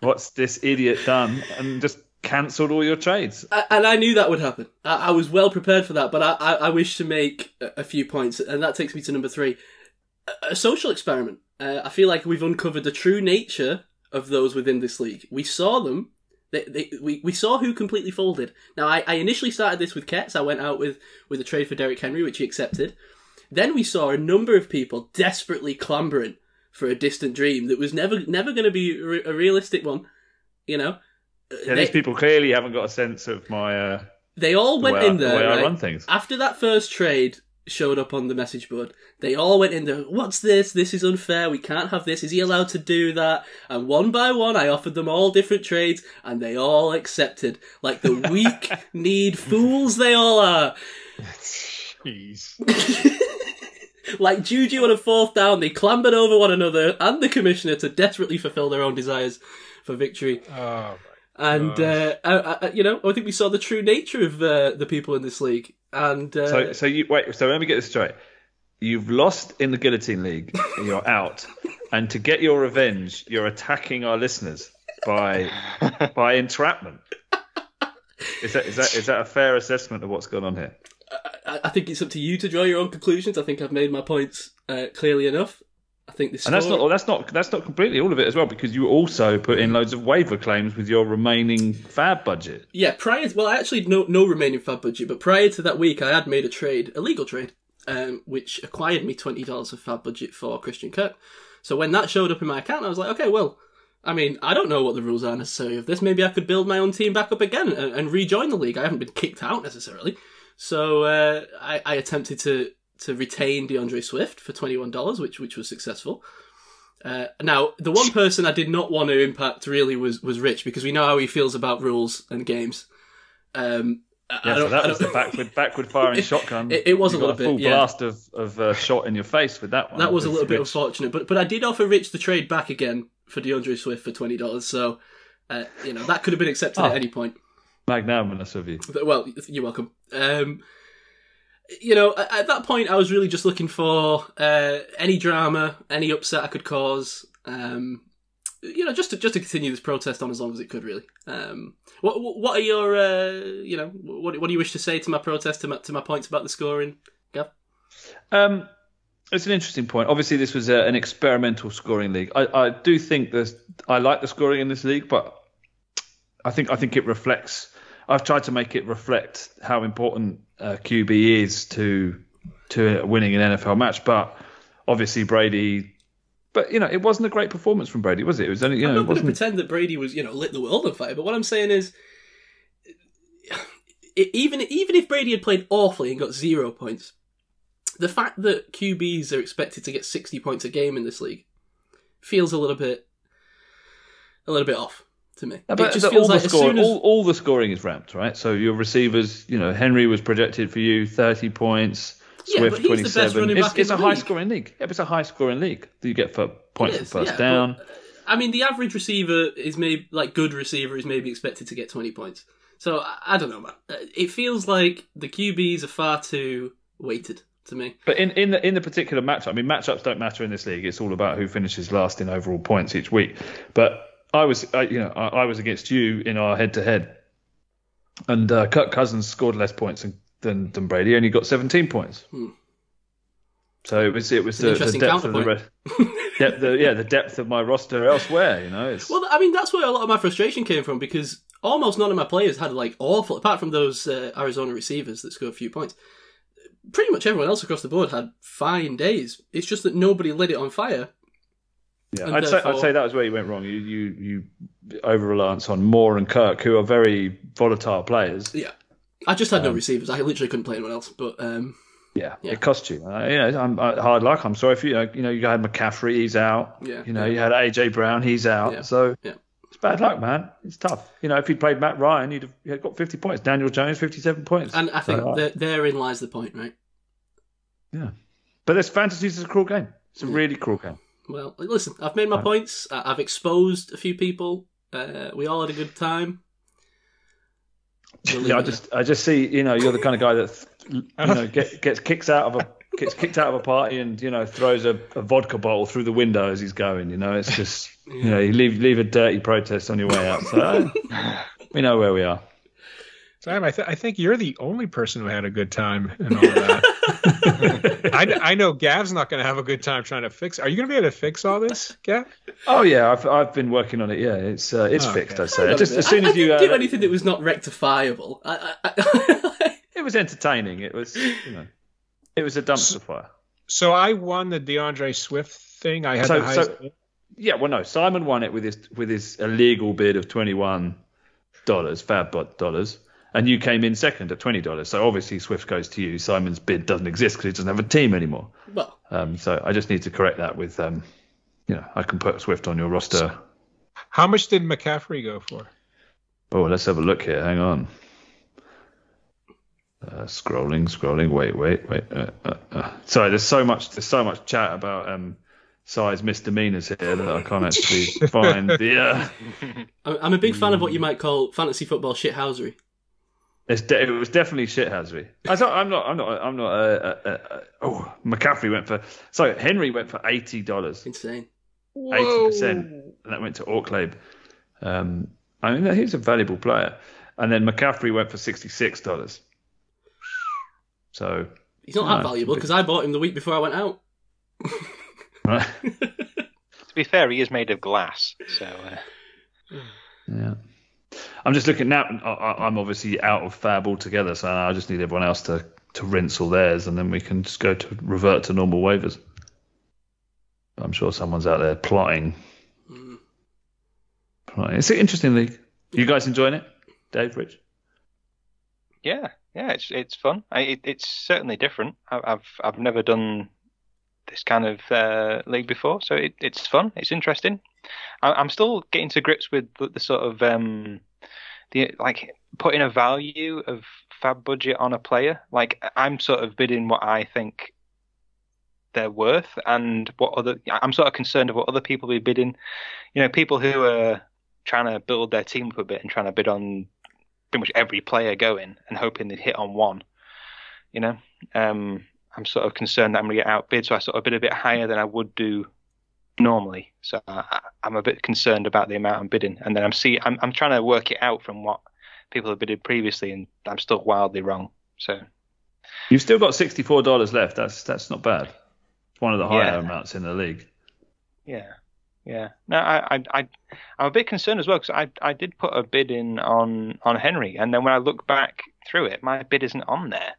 What's this idiot done? And just cancelled all your trades. And I knew that would happen. I, I was well prepared for that, but I, I, I wish to make a few points, and that takes me to number three: a, social experiment. Uh, I feel like we've uncovered the true nature of those within this league. We saw them They, they, we, we saw who completely folded. Now, I, I initially started this with Ketz. I went out with, with a trade for Derrick Henry, which he accepted. Then we saw a number of people desperately clambering for a distant dream that was never never going to be re- a realistic one. You know, Yeah, they, these people clearly haven't got a sense of my uh, they all the went way, I, in the there way I run things. after that first trade showed up on the message board. They all went in there. What's this? This is unfair. We can't have this. Is he allowed to do that? And one by one, I offered them all different trades, and they all accepted. Like the weak need fools they all are. Jeez. like Juju on a fourth down, they clambered over one another and the commissioner to desperately fulfill their own desires for victory. Oh, And uh, I, I, you know, I think we saw the true nature of uh, the people in this league. And uh, So, so you wait. So let me get this straight. You've lost in the guillotine league. You're out, and to get your revenge, you're attacking our listeners by by entrapment. Is that is that is that a fair assessment of what's going on here? I, I think it's up to you to draw your own conclusions. I think I've made my points uh, clearly enough. I think this And that's not that's not that's not completely all of it as well because you also put in loads of waiver claims with your remaining FAAB budget. Yeah, prior. To, well, I actually had no no remaining FAAB budget, but prior to that week, I had made a trade, a legal trade, um, which acquired me twenty dollars of FAAB budget for Christian Kirk. So when that showed up in my account, I was like, okay, well, I mean, I don't know what the rules are necessarily of this. Maybe I could build my own team back up again and, and rejoin the league. I haven't been kicked out necessarily, so uh, I, I attempted to to retain DeAndre Swift for twenty one dollars, which which was successful. Uh, now, the one person I did not want to impact really was was Rich because we know how he feels about rules and games. Um, Yeah, so that was the backward backward firing shotgun. it- it was You a little bit, full yeah. blast of of uh, shot in your face with that one. That was a little bit unfortunate, but but I did offer Rich the trade back again for DeAndre Swift for twenty dollars. So, uh, you know, that could have been accepted Oh. at any point. magnanimous of you. But, well, you're welcome. Um, you know, at, at that point, I was really just looking for uh, any drama, any upset I could cause. Um, you know, just to just to continue this protest on as long as it could, really. Um, what what are your uh, you know what what do you wish to say to my protest to my to my points about the scoring, Gav? Um, it's an interesting point. Obviously, this was a, an experimental scoring league. I, I do think that I like the scoring in this league, but I think I think it reflects. I've tried to make it reflect how important uh, QB is to to winning an NFL match. But obviously, Brady. But you know, it wasn't a great performance from Brady, was it? It was only you know. I'm not going to pretend that Brady was, you know, lit the world on fire. But what I'm saying is, e- even even if Brady had played awfully and got zero points, the fact that QBs are expected to get 60 points a game in this league feels a little bit, a little bit off to me. No, it but just the- feels all, like the as score, as all, all the scoring is ramped, right? So your receivers, you know, Henry was projected for you 30 points, Yeah, Swift but he's the best 27. running It's, in it's the a high scoring league. Yeah, but it's a high scoring league that you get for points It for first yeah, down. but, I mean, the average receiver is maybe like good receiver is maybe expected to get 20 points. So I, I don't know, man. Uh, It feels like the QBs are far too weighted to me. But in, in the in the particular matchup, I mean, matchups don't matter in this league. It's all about who finishes last in overall points each week. But I was, I, you know, I, I was against you in our head to head, and uh, Kirk Cousins scored less points than than, Brady, only got 17 points. Hmm. So it was it was the, the depth of the rest, depth, the, yeah, the depth of my roster elsewhere. You know, it's Well, I mean, that's where a lot of my frustration came from because almost none of my players had like awful, apart from those uh, Arizona receivers that scored a few points. Pretty much everyone else across the board had fine days. It's just that nobody lit it on fire. Yeah, And I'd say I'd say that was where you went wrong. You you you over reliance on Moore and Kirk, who are very volatile players. Yeah, I just had no Um, receivers. I literally couldn't play anyone else. But um, Yeah, Yeah. it cost you. Uh, you know, I'm uh, hard luck. I'm sorry for you. Know, you know, you had McCaffrey, he's out. Yeah, You know, yeah. you had AJ Brown, he's out. Yeah, So yeah. it's bad luck, man. It's tough. You know, if you'd played Matt Ryan, you'd have you'd have got 50 points. Daniel Jones, 57 points. and I think So, uh, there, therein lies the point, right? yeah, but this fantasy is a cruel game. It's a really cruel game. Well, listen, I've made my points. I- I've exposed a few people. Uh, we all had a good time. We'll Yeah, I it just I just see you know you're the kind of guy that you know get, gets kicks out of a gets kicked out of a party and you know throws a, a vodka bottle through the window as he's going. You know, it's just you know you leave leave a dirty protest on your way out. So uh, we know where we are. Sam, I, th- I think you're the only person who had a good time and all that. I, I know Gav's not going to have a good time trying to fix. Are you going to be able to fix all this, Gav? Oh yeah, I've I've been working on it. Yeah, it's uh, it's Oh, fixed. okay. I say. Just as soon I, as I you didn't do uh, anything that was not rectifiable. I, I, I, it was entertaining. It was you know, it was a dumpster fire. So I won the DeAndre Swift thing. I had So- the highest. so- Yeah, well, no. Simon won it with his with his illegal bid of twenty one dollars, fab bot dollars, and you came in second at twenty dollars. So obviously Swift goes to you. Simon's bid doesn't exist because he doesn't have a team anymore. well, Um, so I just need to correct that with um, you know, I can put Swift on your roster. How much did McCaffrey go for? Oh, let's have a look here. Hang on. Uh, scrolling, scrolling. Wait, wait, wait. Uh, uh, uh. Sorry, there's so much. There's so much chat about um, size misdemeanors here that I can't actually find the. Uh, I'm I'm a big fan of what you might call fantasy football shithousery. It's de- it was definitely shithousery. I thought, I'm not. I'm not. I'm not. Uh, uh, uh, oh, McCaffrey went for. Sorry, Henry went for eighty dollars. Insane. Eighty percent, and that went to Orkleb. Um, I mean, he's a valuable player. And then McCaffrey went for sixty-six dollars. So, He's not No, that valuable because I bought him the week before I went out. To be fair, he is made of glass, so uh, yeah. I'm just looking now. I- I- I'm obviously out of FAAB altogether, so I just need everyone else to to rinse all theirs, and then we can just go to revert to normal waivers. I'm sure someone's out there plotting. Mm. plotting. It's an interesting league. You guys enjoying it, Dave, Rich? yeah, yeah, it's it's fun. I, it, it's certainly different. I, I've I've never done this kind of uh, league before, so it, it's fun. It's interesting. I, I'm still getting to grips with the, the sort of um, the like putting a value of FAAB budget on a player. Like I'm sort of bidding what I think they're worth, and what other I'm sort of concerned of what other people be bidding. You know, people who are trying to build their team up a bit and trying to bid on pretty much every player going and hoping they'd hit on one. You know, um, I'm sort of concerned that I'm going to get outbid, so I sort of bid a bit higher than I would do normally. So I, I'm a bit concerned about the amount I'm bidding, and then I'm see I'm, I'm trying to work it out from what people have bidded previously, and I'm still wildly wrong. So You've still got sixty-four dollars left. That's that's not bad. It's one of the higher Yeah. amounts in the league. yeah, yeah. No, I I, I I'm a bit concerned as well because I I did put a bid in on on Henry, and then when I look back through it, my bid isn't on there.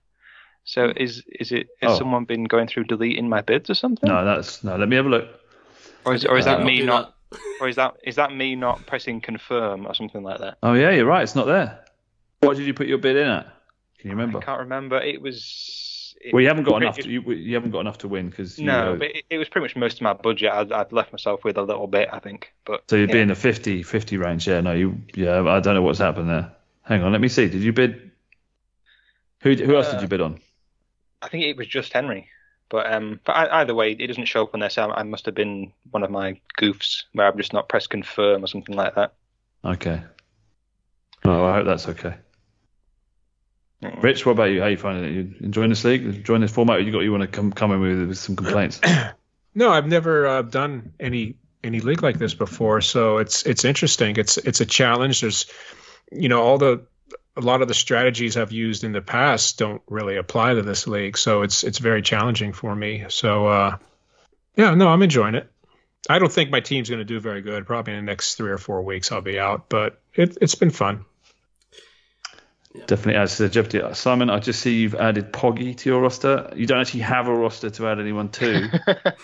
So hmm. is is it has Oh. someone been going through deleting my bids or something? No, that's no. Let me have a look. Or is or is Uh, that Don't me not that. or is that is that me not pressing confirm or something like that? Oh yeah, you're right. It's not there. What did you put your bid in at? Can you remember? I can't remember. It was. It, Well, you haven't got it- enough. To, you, you haven't got enough to win because no, but it, it was pretty much most of my budget. I'd, I'd left myself with a little bit, I think. But so you'd be in the 50, 50 range. Yeah, no, you. Yeah, I don't know what's happened there. Hang on, let me see. Did you bid? Who who else did Uh, you bid on? I think it was just Henry. But um, but I, either way, it doesn't show up on there. So I, I must have been one of my goofs where I've just not pressed confirm or something like that. Okay. Oh, I hope that's okay. Mm. Rich, what about you? How are you finding it? You enjoying this league? Enjoying this format? Or you got you want to come come in with, with some complaints? No, I've never uh, done any any league like this before, so it's it's interesting. It's it's a challenge. There's, you know, all the a lot of the strategies I've used in the past don't really apply to this league, so it's it's very challenging for me. So, uh, yeah, no, I'm enjoying it. I don't think my team's going to do very good. Probably in the next three or four weeks, I'll be out, but it, it's been fun. Definitely adds to the jeopardy. Simon, I just see you've added Poggy to your roster. You don't actually have a roster to add anyone to.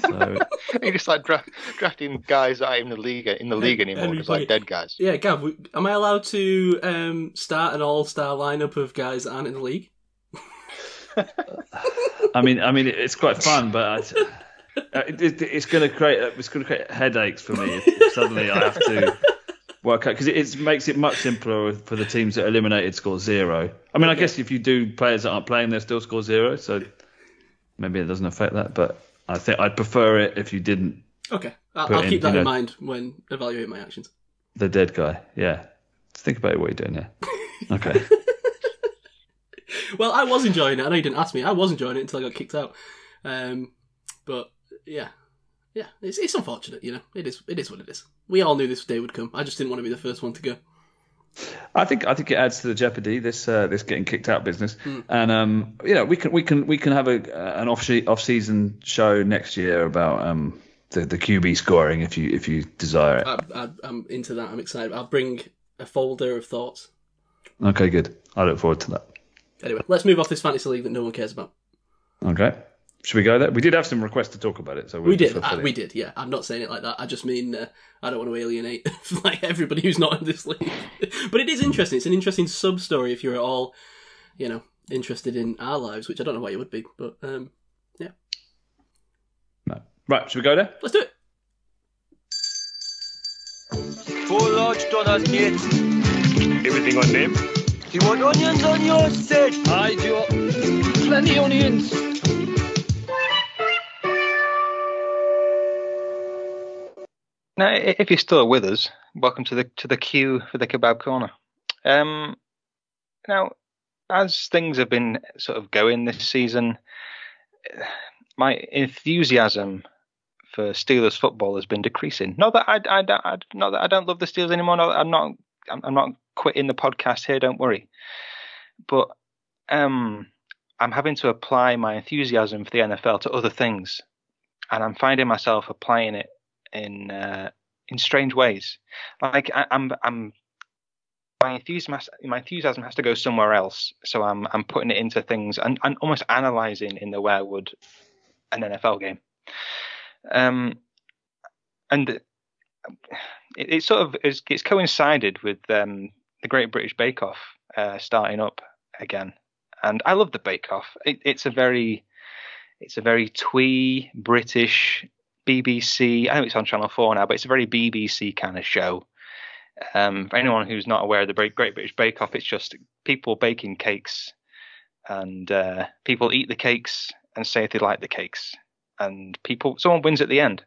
So You're just like dra- drafting guys that are in the league in the league anymore, Henry just like dead guys. Yeah, Gav, am I allowed to um, start an all-star lineup of guys that aren't in the league? I mean, I mean, it's quite fun, but I, uh, it, it, it's going to create it's going to create headaches for me if, if suddenly I have to work out because it, it makes it much simpler for the teams that eliminated score zero. I mean, I guess if you do players that aren't playing, they still score zero, so maybe it doesn't affect that. But I think I'd prefer it if you didn't Okay, I'll, I'll in, keep that in know- mind when evaluating my actions. the dead guy. Yeah, think about what you're doing here. Okay. Well, I was enjoying it. I know you didn't ask me. I was enjoying it until I got kicked out. Um, but yeah, yeah, it's it's unfortunate. You know, it is it is what it is. We all knew this day would come. I just didn't want to be the first one to go. I think I think it adds to the jeopardy this uh, this getting kicked out business, Hmm. and um, you know we can we can we can have a an off off season show next year about um the, the QB scoring if you if you desire it. I, I'm into that. I'm excited. I'll bring a folder of thoughts. Okay, good. I look forward to that. Anyway, let's move off this fantasy league that no one cares about. Okay, should we go there? We did have some requests to talk about it, so we'll We did. just Uh, we did. Yeah, I'm not saying it like that. I just mean uh, I don't want to alienate like everybody who's not in this league. but it is interesting. It's an interesting sub story if you're at all, you know, interested in our lives, which I don't know why you would be. But um, No. Right, should we go there? let's do it. Four large donuts, kids. Everything on them? Do you want onions on your set? I do. Plenty onions. Now, if you're still with us, welcome to the to the queue for the kebab corner. Um, now, as things have been sort of going this season, my enthusiasm for Steelers football has been decreasing. Not that I, I, I not that I don't love the Steelers anymore. Not I'm not I'm not quitting the podcast here. Don't worry. But um, I'm having to apply my enthusiasm for the NFL to other things, and I'm finding myself applying it in uh, in strange ways. Like I, I'm I'm my enthusiasm has, my enthusiasm has to go somewhere else. So I'm I'm putting it into things and, and almost analyzing in the way I would an NFL game. Um, and it, it sort of is, it's coincided with um, the Great British Bake Off uh, starting up again, and I love the Bake Off. It, it's a very it's a very twee British BBC. I know it's on Channel Four now, but it's a very BBC kind of show. Um, for anyone who's not aware of the Great British Bake Off, it's just people baking cakes, and uh, people eat the cakes and say if they like the cakes, and people someone wins at the end.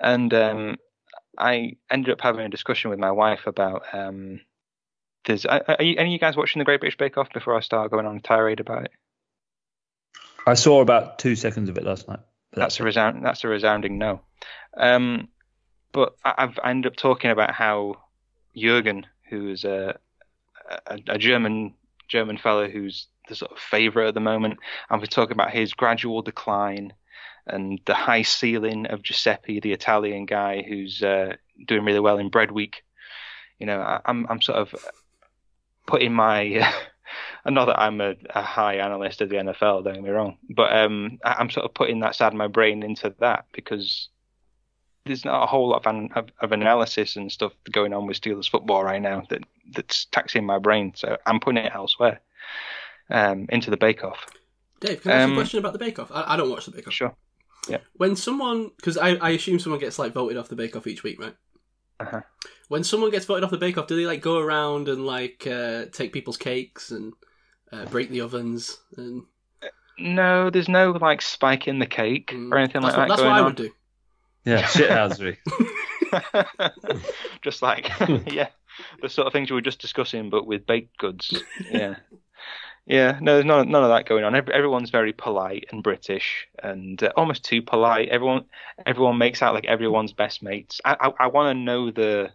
And um, I ended up having a discussion with my wife about. Um, there's, are, are you, any of you guys watching the Great British Bake Off before I start going on a tirade about it? I saw about two seconds of it last night. But That's a resound. That's a resounding no. Um, but I- I've I ended up talking about how Jurgen, who is a, a a German German fellow who's the sort of favourite at the moment, and we're talking about his gradual decline and the high ceiling of Giuseppe, the Italian guy who's uh, doing really well in Bread Week. You know, I, I'm I'm sort of putting my and not that I'm a, a high analyst of the NFL, don't get me wrong, but um, I, I'm sort of putting that side of my brain into that because there's not a whole lot of, an, of, of analysis and stuff going on with Steelers football right now that that's taxing my brain. So I'm putting it elsewhere, um, into the Bake Off. Dave, can I ask Um, a question about the Bake Off? I, I don't watch the Bake Off. Sure. Yeah. When someone, because I, I assume someone gets like voted off the Bake Off each week, right? Uh-huh. When someone gets voted off the Bake Off, do they like go around and like uh, take people's cakes and uh, break the ovens and No, there's no like spike in the cake Mm, or anything that's like what, that that's what going I on. would do. Yeah, shithousery. just like yeah, the sort of things we were just discussing, but with baked goods. Yeah, yeah. No, there's none, none of that going on. Every, everyone's very polite and British, and uh, almost too polite. Everyone, everyone makes out like everyone's best mates. I, I, I want to know the.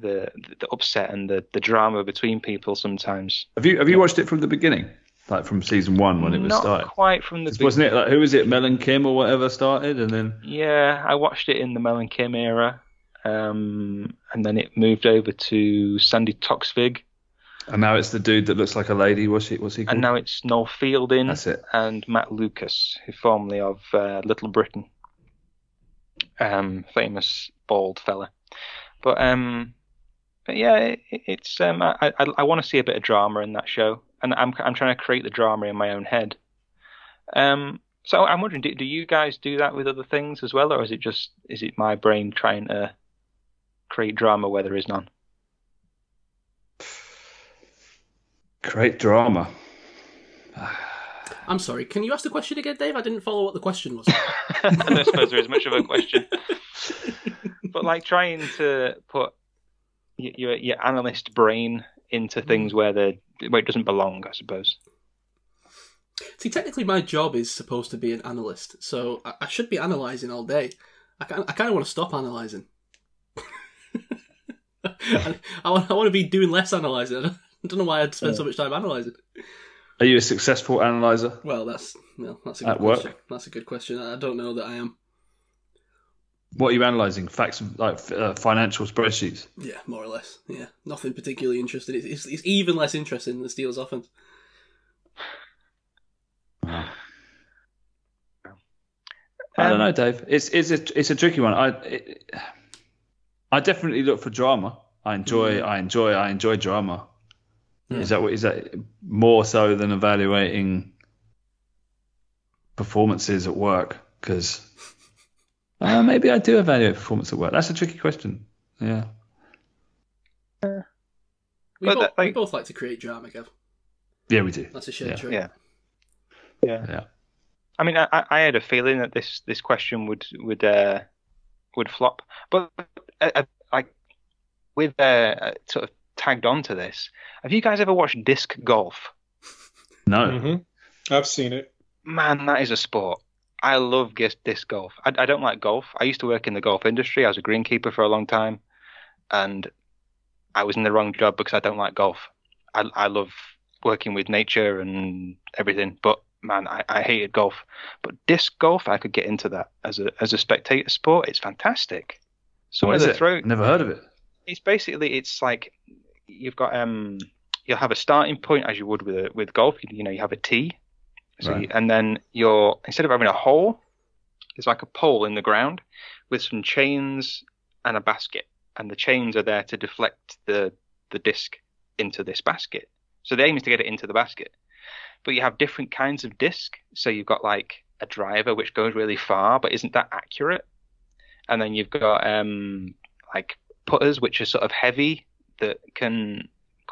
The, the upset and the, the drama between people sometimes. have you have you watched it from the beginning, like from season one when it was starting? Not started? quite from the Wasn't it like who was it? Mel and Kim or whatever started, and then Yeah, I watched it in the Mel and Kim era, um, and then it moved over to Sandi Toksvig, and now it's the dude that looks like a lady. What's he? What's he called? and now it's Noel Fielding That's it. and Matt Lucas, who formerly of uh, Little Britain, um, famous bald fella. But um, but yeah, it, it's um, I I, I want to see a bit of drama in that show, and I'm I'm trying to create the drama in my own head. Um, so I'm wondering, do, do you guys do that with other things as well, or is it just is it my brain trying to create drama where there is none? Create drama. I'm sorry. Can you ask the question again, Dave? I didn't follow what the question was. I don't suppose there is much of a question. but like trying to put y- your your analyst brain into mm-hmm. things where the where it doesn't belong, I suppose. See, technically, my job is supposed to be an analyst, so I, I should be analysing all day. I, can, I kind of want to stop analysing. I, I, want, I want to be doing less analysing. I don't, I don't know why I'd spend so much time analysing. Are you a successful analyzer? Well, that's well, that's a good At work? That's a good question. I don't know that I am. What are you analyzing? Facts like uh, financial spreadsheets. Yeah, more or less. Yeah, nothing particularly interesting. It's, it's, it's even less interesting than the Steelers' offense. I don't Um, know, Dave. It's it's a it's a tricky one. I it, I definitely look for drama. I enjoy I enjoy I enjoy drama. Is that what is that more so than evaluating performances at work? Because uh, maybe I do evaluate performance at work. That's a tricky question. Yeah. We, both, that, we like- both like to create drama, Gav. Yeah, we do. That's a shared Yeah. trait. Yeah. Yeah. Yeah. I mean, I, I- I had a feeling that this this question would would uh, would flop, but uh, uh, like with uh, uh, sort of tagged onto this, have you guys ever watched disc golf? No. hmm I've seen it. Man, that is a sport. I love disc golf. I, I don't like golf. I used to work in the golf industry. I was a greenkeeper for a long time, and I was in the wrong job because I don't like golf. I, I love working with nature and everything, but man, I, I hated golf. But disc golf, I could get into that as a as a spectator sport. It's fantastic. So What of it? throw, Never heard of it. it's basically it's like you've got um you'll have a starting point as you would with a, with golf. You, you know, you have a tee, so Right. you, and then you're instead of having a hole, it's like a pole in the ground with some chains and a basket, and the chains are there to deflect the the disc into this basket. So the aim is to get it into the basket. But you have different kinds of disc. So you've got like a driver which goes really far but isn't that accurate. And then you've got um like putters which are sort of heavy that can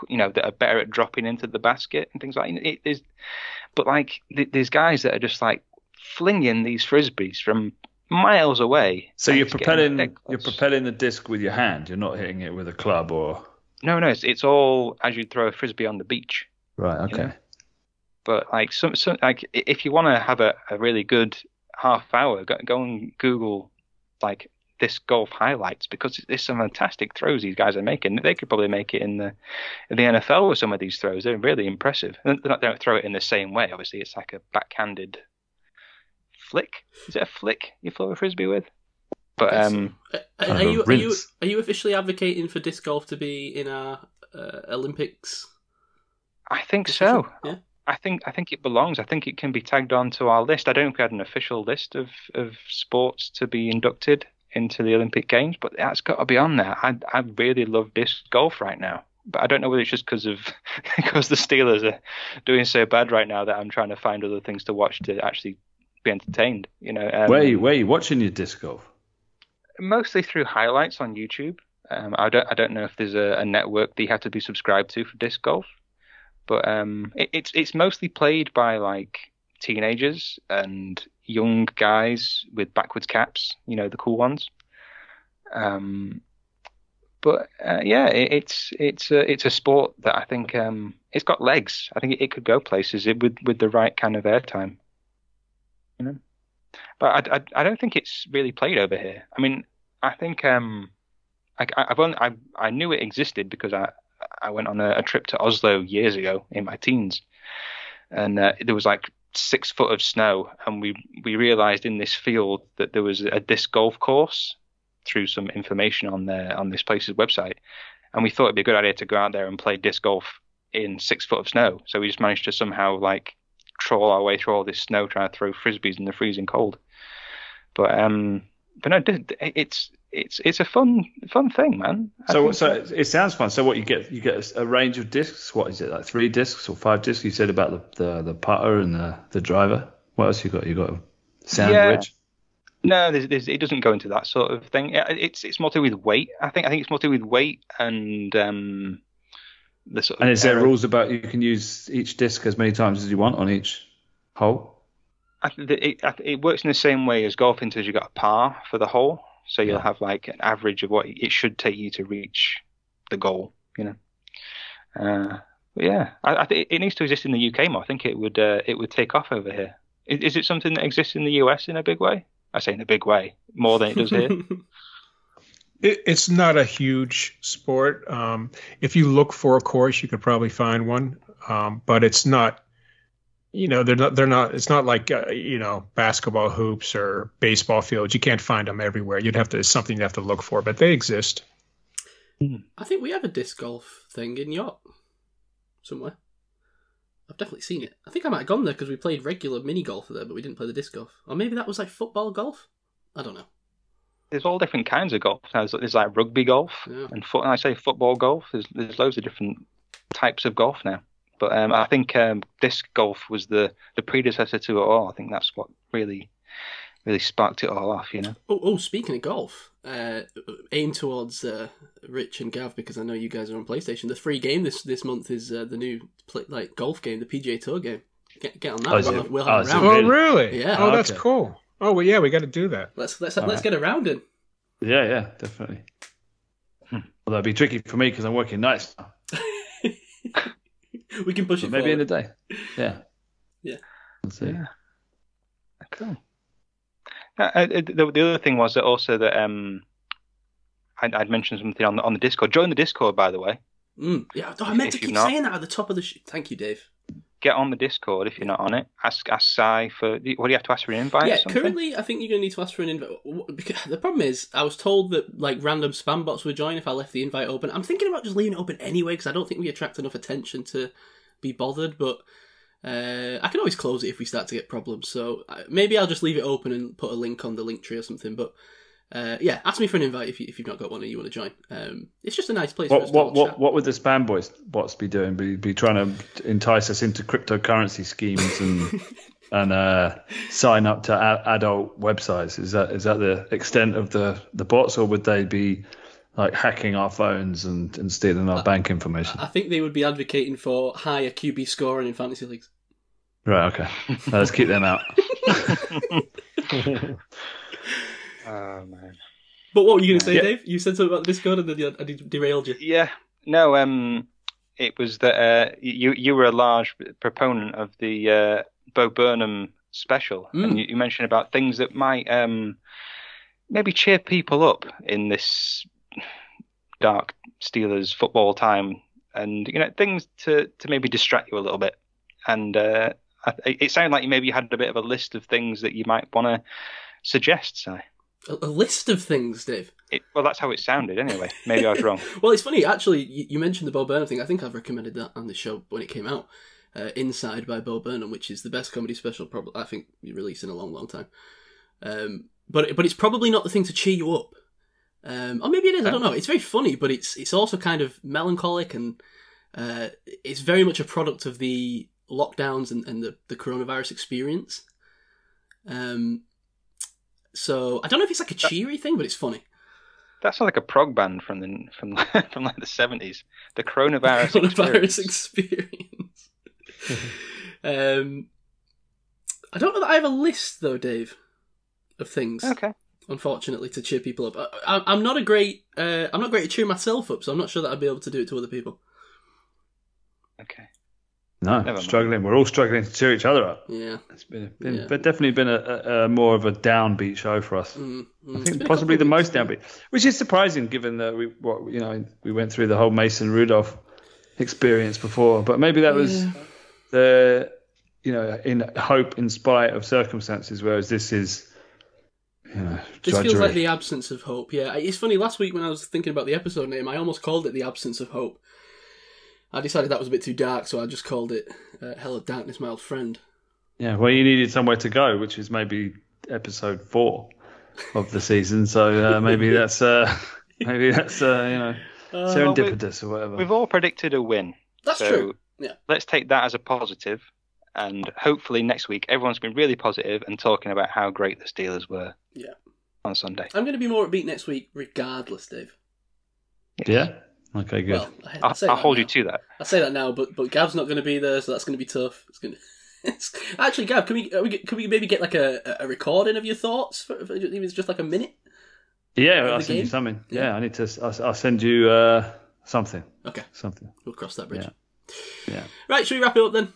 you know that are better at dropping into the basket and things like that. It is but like th- there's guys that are just like flinging these frisbees from miles away. So you're propelling you're propelling the disc with your hand. You're not hitting it with a club or No, no, it's, it's all as you throw a frisbee on the beach. right. Okay. know? But like some, some like if you want to have a, a really good half hour, go, go and Google like disc golf highlights because there's some fantastic throws these guys are making. They could probably make it in the in the NFL with some of these throws. They're really impressive. And they don't- they don't throw it in the same way. Obviously, it's like a backhanded flick. Is it a flick you throw a frisbee with? But um, Are, are, you, are you are you officially advocating for disc golf to be in our uh, Olympics? I think so. Yeah. I think I think it belongs. I think it can be tagged onto our list. I don't think we had an official list of, of sports to be inducted into the Olympic Games, but that's got to be on there. I I really love disc golf right now, but I don't know whether it's just because of because the Steelers are doing so bad right now that I'm trying to find other things to watch to actually be entertained. You know, um, where are you, where are you watching your disc golf? mostly through highlights on YouTube. Um, I don't I don't know if there's a, a network that you have to be subscribed to for disc golf, but um, it, it's it's mostly played by like teenagers and young guys with backwards caps, you know, the cool ones. Um, but uh, yeah, it, it's it's a, it's a sport that I think um, it's got legs. I think it, it could go places it, with with the right kind of airtime. You know, but I, I, I don't think it's really played over here. I mean, I think um, I, I've only, I I knew it existed because I I went on a, a trip to Oslo years ago in my teens, and uh, there was like six foot of snow, and we we realised in this field that there was a disc golf course through some information on their on this place's website, and we thought it'd be a good idea to go out there and play disc golf in six foot of snow. So we just managed to somehow like trawl our way through all this snow trying to throw frisbees in the freezing cold. But um, but no, it's it's it's a fun fun thing, man. I So so it sounds fun. So what you get you get a, a range of discs. What is it like three discs or five discs? You said about the the, the putter and the, the driver. What else you got? You got a sound Yeah. No, there's, there's, it doesn't go into that sort of thing. Yeah, It's it's more to do with weight. I think I think it's more to do with weight and um, the sort of. And is there aero- rules about you can use each disc as many times as you want on each hole? I it, I it works in the same way as golf until you got a par for the hole. So you'll Yeah. have like an average of what it should take you to reach the goal. You know. Uh, yeah, I, I think it needs to exist in the UK more. I think it would uh, it would take off over here. Is, is it something that exists in the US in a big way? I say in a big way, more than it does here. It, it's not a huge sport. Um, if you look for a course, you could probably find one, um, but it's not. You know, they're not. They're not. It's not like uh, you know basketball hoops or baseball fields. You can't find them everywhere. You'd have to. It's something you have to look for, but they exist. I think we have a disc golf thing in York somewhere. I've definitely seen it. I think I might have gone there because we played regular mini golf there, but we didn't play the disc golf. Or maybe that was like football golf. I don't know. There's all different kinds of golf. There's, there's like rugby golf Yeah. and foot. I say football golf. There's there's loads of different types of golf now. But um, I think um, disc golf was the, the predecessor to it all. I think that's what really really sparked it all off. You know. Oh, oh speaking of golf, uh, aim towards uh, Rich and Gav because I know you guys are on PlayStation. The free game this this month is uh, the new play, like golf game, the PGA Tour game. Get, get on that. Oh, we'll have, we'll Oh, have is a it round. Oh, really? Yeah. Oh, that's Okay. cool. Oh, well, yeah, we got to do that. Let's let's All let's right. get a round in. Yeah, yeah, definitely. Hmm. Well, that'd be tricky for me because I'm working nights. now. we can push But it maybe in a day. Yeah. Yeah. Let's see. Yeah. Cool. Uh, uh, the, the other thing was that also that um, I'd, I'd mentioned something on the on the Discord. Join the Discord, by the way. Mm, yeah, oh, I meant If to keep saying that at the top of the. Sh- Thank you, Dave. Get on the Discord if you're not on it. Ask ask Sai for. What do you have to ask for an invite? or yeah, currently I think you're going to need to ask for an invite. The problem is, I was told that like random spam bots would join if I left the invite open. I'm thinking about just leaving it open anyway because I don't think we attract enough attention to be bothered. But uh, I can always close it if we start to get problems. So uh, maybe I'll just leave it open and put a link on the link tree or something. But uh, yeah, ask me for an invite if, you, if you've not got one and you want to join. Um, it's just a nice place for What us what all what chat. what would the spam boys bots be doing? Be be trying to entice us into cryptocurrency schemes and and uh, sign up to a- adult websites? Is that is that the extent of the the bots, or would they be like hacking our phones and, and stealing our bank information? I think they would be advocating for higher QB scoring in fantasy leagues. Right. Okay. Let's keep them out. Oh man. But what were you going to say, Yeah. Dave? You said something about the Discord and then I derailed you. Yeah. No. Um. It was that uh, you you were a large proponent of the uh, Bo Burnham special, Mm. and you, you mentioned about things that might um maybe cheer people up in this dark Steelers football time, and you know things to to maybe distract you a little bit. And uh, I, it sounded like maybe you maybe had a bit of a list of things that you might want to suggest. Si. A, a list of things, Dave. It, well, that's how it sounded anyway. Maybe I was wrong. Well, it's funny, actually, you, you mentioned the Bo Burnham thing. I think I've recommended that on the show when it came out. Uh, Inside by Bo Burnham, which is the best comedy special probably I think released in a long, long time. Um, but but it's probably not the thing to cheer you up. Um, or maybe it is. I don't know. It's very funny, but it's it's also kind of melancholic and uh, it's very much a product of the lockdowns and, and the, the coronavirus experience. Um, so I don't know if it's like a cheery thing, but it's funny. That sounds like a prog band from the from from like the seventies. The coronavirus. coronavirus experience. experience. um, I don't know that I have a list though, Dave, of things. Okay. Unfortunately, to cheer people up, I, I'm not a great. Uh, I'm not great at cheering myself up, so I'm not sure that I'd be able to do it to other people. Okay. No, Never mind. struggling. We're all struggling to cheer each other up. Yeah, It's been, been Yeah. but definitely been a, a, a more of a downbeat show for us. mm, mm. I think possibly the couple most downbeat, which is surprising given that we what you know we went through the whole Mason Rudolph experience before, but maybe that was Yeah. the you know in hope in spite of circumstances, whereas this is you know This drudgery. feels like the absence of hope. Yeah, it's funny. Last week when I was thinking about the episode name, I almost called it the absence of hope. I decided that was a bit too dark, so I just called it uh, "Hello, Darkness, My Old Friend." yeah. Well, you needed somewhere to go, which is maybe episode four of the season. So uh, maybe that's uh, maybe that's uh, you know Uh, serendipitous or whatever. We've all predicted a win. that's so true. Yeah. Let's take that as a positive, and hopefully next week everyone's been really positive and talking about how great the Steelers were. Yeah. On Sunday. I'm going to be more upbeat next week, regardless, Dave. yeah. Okay. Good. Well, I, I I'll, say I'll hold now. you to that. I say that now, but but Gav's not going to be there, so that's going to be tough. It's going to. Actually, Gav, can we, we can we maybe get like a, a recording of your thoughts? For, for, even it's just like a minute. Yeah, I'll send you something. Yeah. Yeah, I need to. I'll, I'll send you uh, something. Okay, Something. we'll cross that bridge. Yeah. Yeah. Right, should we wrap it up then?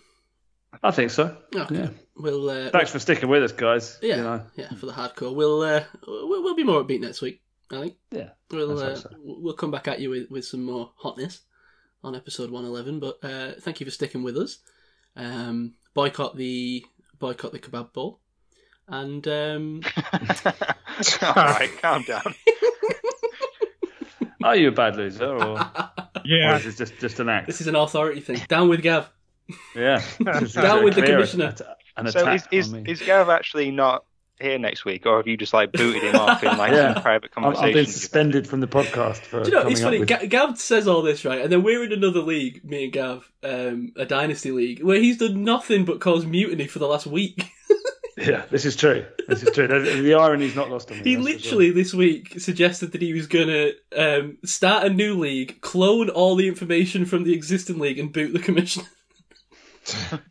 I think so. Okay. Yeah. We'll. Uh, Thanks for sticking with us, guys. Yeah, You know. yeah, for the hardcore. We'll, uh, we'll we'll be more upbeat next week. I think Yeah. we'll uh, hope we'll come back at you with, with some more hotness on episode one eleven. But uh, thank you for sticking with us. Um, boycott the boycott the kebab bowl, and um, All right, calm down. Are you a bad loser, or, or is it just just an act? this is an authority thing. Down with Gav. Yeah. Down with the commissioner. at- An So is attack is, is Gav actually not here next week, or have you just like booted him off in like Yeah. some private I've, I've been suspended from the podcast for Do you know, it's funny. with. Ga- Gav says all this, right? And then we're in another league, me and Gav, um, a dynasty league, where he's done nothing but cause mutiny for the last week. Yeah, this is true. This is true. The, the irony's not lost on me. He that's for literally this week suggested that he was gonna um, start a new league, clone all the information from the existing league, and boot the commissioner.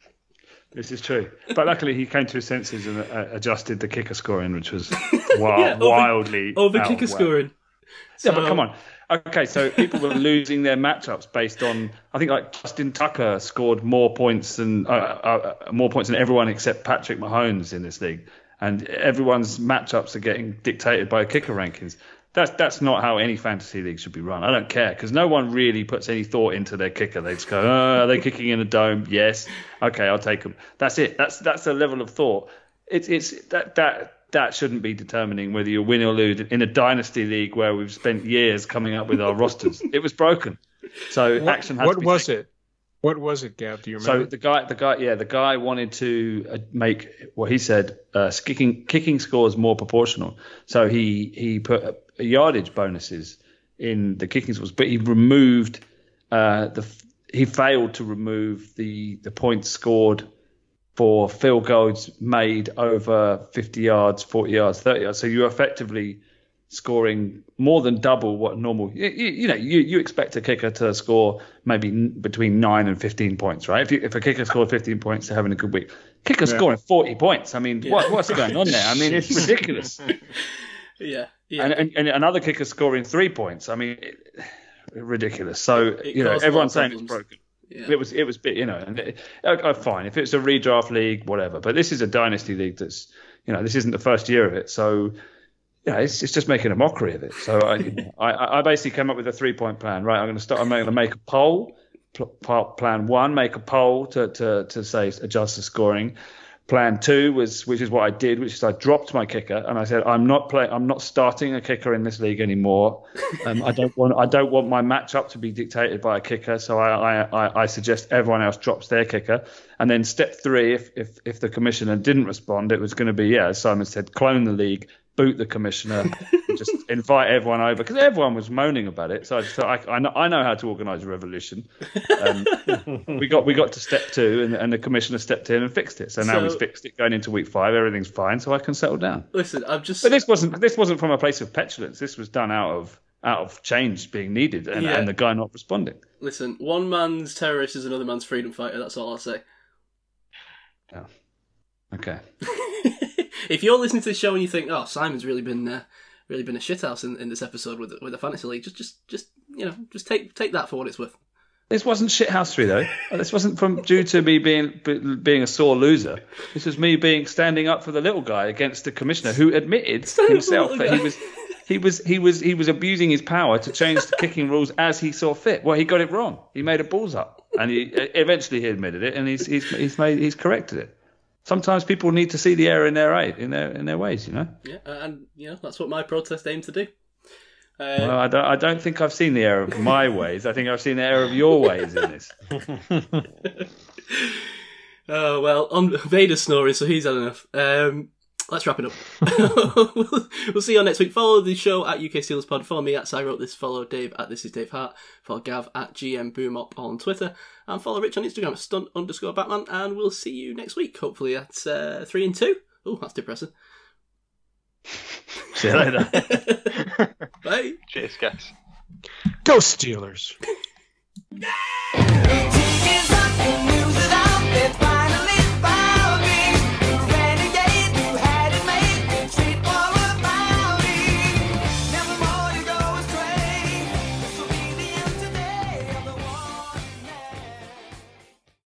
This is true. But luckily, he came to his senses and uh, adjusted the kicker scoring, which was wild, Yeah, over- wildly Over kicker scoring. Yeah, but come on. Okay, so people were losing their matchups based on. I think like Justin Tucker scored more points than uh, uh, uh, more points than everyone except Patrick Mahomes in this league, and everyone's matchups are getting dictated by kicker rankings. That's that's not how any fantasy league should be run. I don't care because no one really puts any thought into their kicker. They just go, oh, "Are they kicking in a dome? Yes, okay, I'll take them." That's it. That's that's the level of thought. It's it's that that that shouldn't be determining whether you win or lose in a dynasty league where we've spent years coming up with our rosters. It was broken. So What, action has what to be was taken. it? What was it, Gav? Do you remember? So the guy, the guy, yeah, the guy wanted to uh, make what he said uh, kicking kicking scores more proportional. So he he put yardage bonuses in the kicking scores, but he removed uh, the he failed to remove the the points scored for field goals made over 50 yards, 40 yards, 30 yards. So you're effectively scoring more than double what normal. You, you, know, you, you expect a kicker to score maybe between nine and 15 points, right? If, you, if a kicker scored 15 points, they're having a good week. Kicker Yeah. scoring 40 points. I mean, what, what's going on there? I mean, it's ridiculous. Yeah, yeah. And, and, and another kicker scoring three points. I mean, it, ridiculous. So It you know, caused a lot everyone's saying it's broken. yeah. It was it was bit you know and it, uh, fine if it's a redraft league whatever but this is a dynasty league that's you know this isn't the first year of it so know it's, it's just making a mockery of it so I, you know, I I basically came up with a three point plan right I'm going to start I'm going to make a poll pl- plan one make a poll to to to say adjust the scoring Plan two was, which is what I did, which is I dropped my kicker and I said, I'm not playing, I'm not starting a kicker in this league anymore. Um, I don't want, I don't want my matchup to be dictated by a kicker. So I, I, I, suggest everyone else drops their kicker. And then step three, if, if, if the commissioner didn't respond, it was going to be, yeah, as Simon said, clone the league, boot the commissioner, and just invite everyone over because everyone was moaning about it. So I just thought, I, I, know, I know how to organise a revolution. Um, we got we got to step two, and, and the commissioner stepped in and fixed it. So now So- we've fixed it going into week five. Everything's fine, so I can settle down. Listen, I'm just. But this wasn't this wasn't from a place of petulance. This was done out of out of change being needed, and, Yeah. and the guy not responding. Listen, one man's terrorist is another man's freedom fighter. That's all I'll say. Okay. if you're listening to the show and you think, "Oh, Simon's really been uh, really been a shithouse in, in this episode with with the fantasy league," just just just you know, just take take that for what it's worth. This wasn't shithousery though. this wasn't from due to me being be- being a sore loser. This was me being standing up for the little guy against the commissioner who admitted Standing up for the himself that he was he was he was he was abusing his power to change the kicking rules as he saw fit. Well, he got it wrong. He made a balls up, and he eventually he admitted it, and he's he's he's made he's corrected it. Sometimes people need to see the error in their eye- in their in their ways, you know. Yeah, and you know that's what my protest aimed to do. Uh, Well, I don't I don't think I've seen the error of my ways. I think I've seen the error of your ways in this. Oh well, on Vader's snoring, so he's had enough. Um, let's wrap it up. we'll, we'll see you on next week. Follow the show at UK Steelers Pod. Follow me at I wrote this. Follow Dave at This Is Dave Hart. Follow Gav at GM Boomop on Twitter, and follow Rich on Instagram at stunt underscore Batman. And we'll see you next week. Hopefully at uh, three and two. Oh, that's depressing. See you later. Bye. Cheers, guys. Go Steelers. Is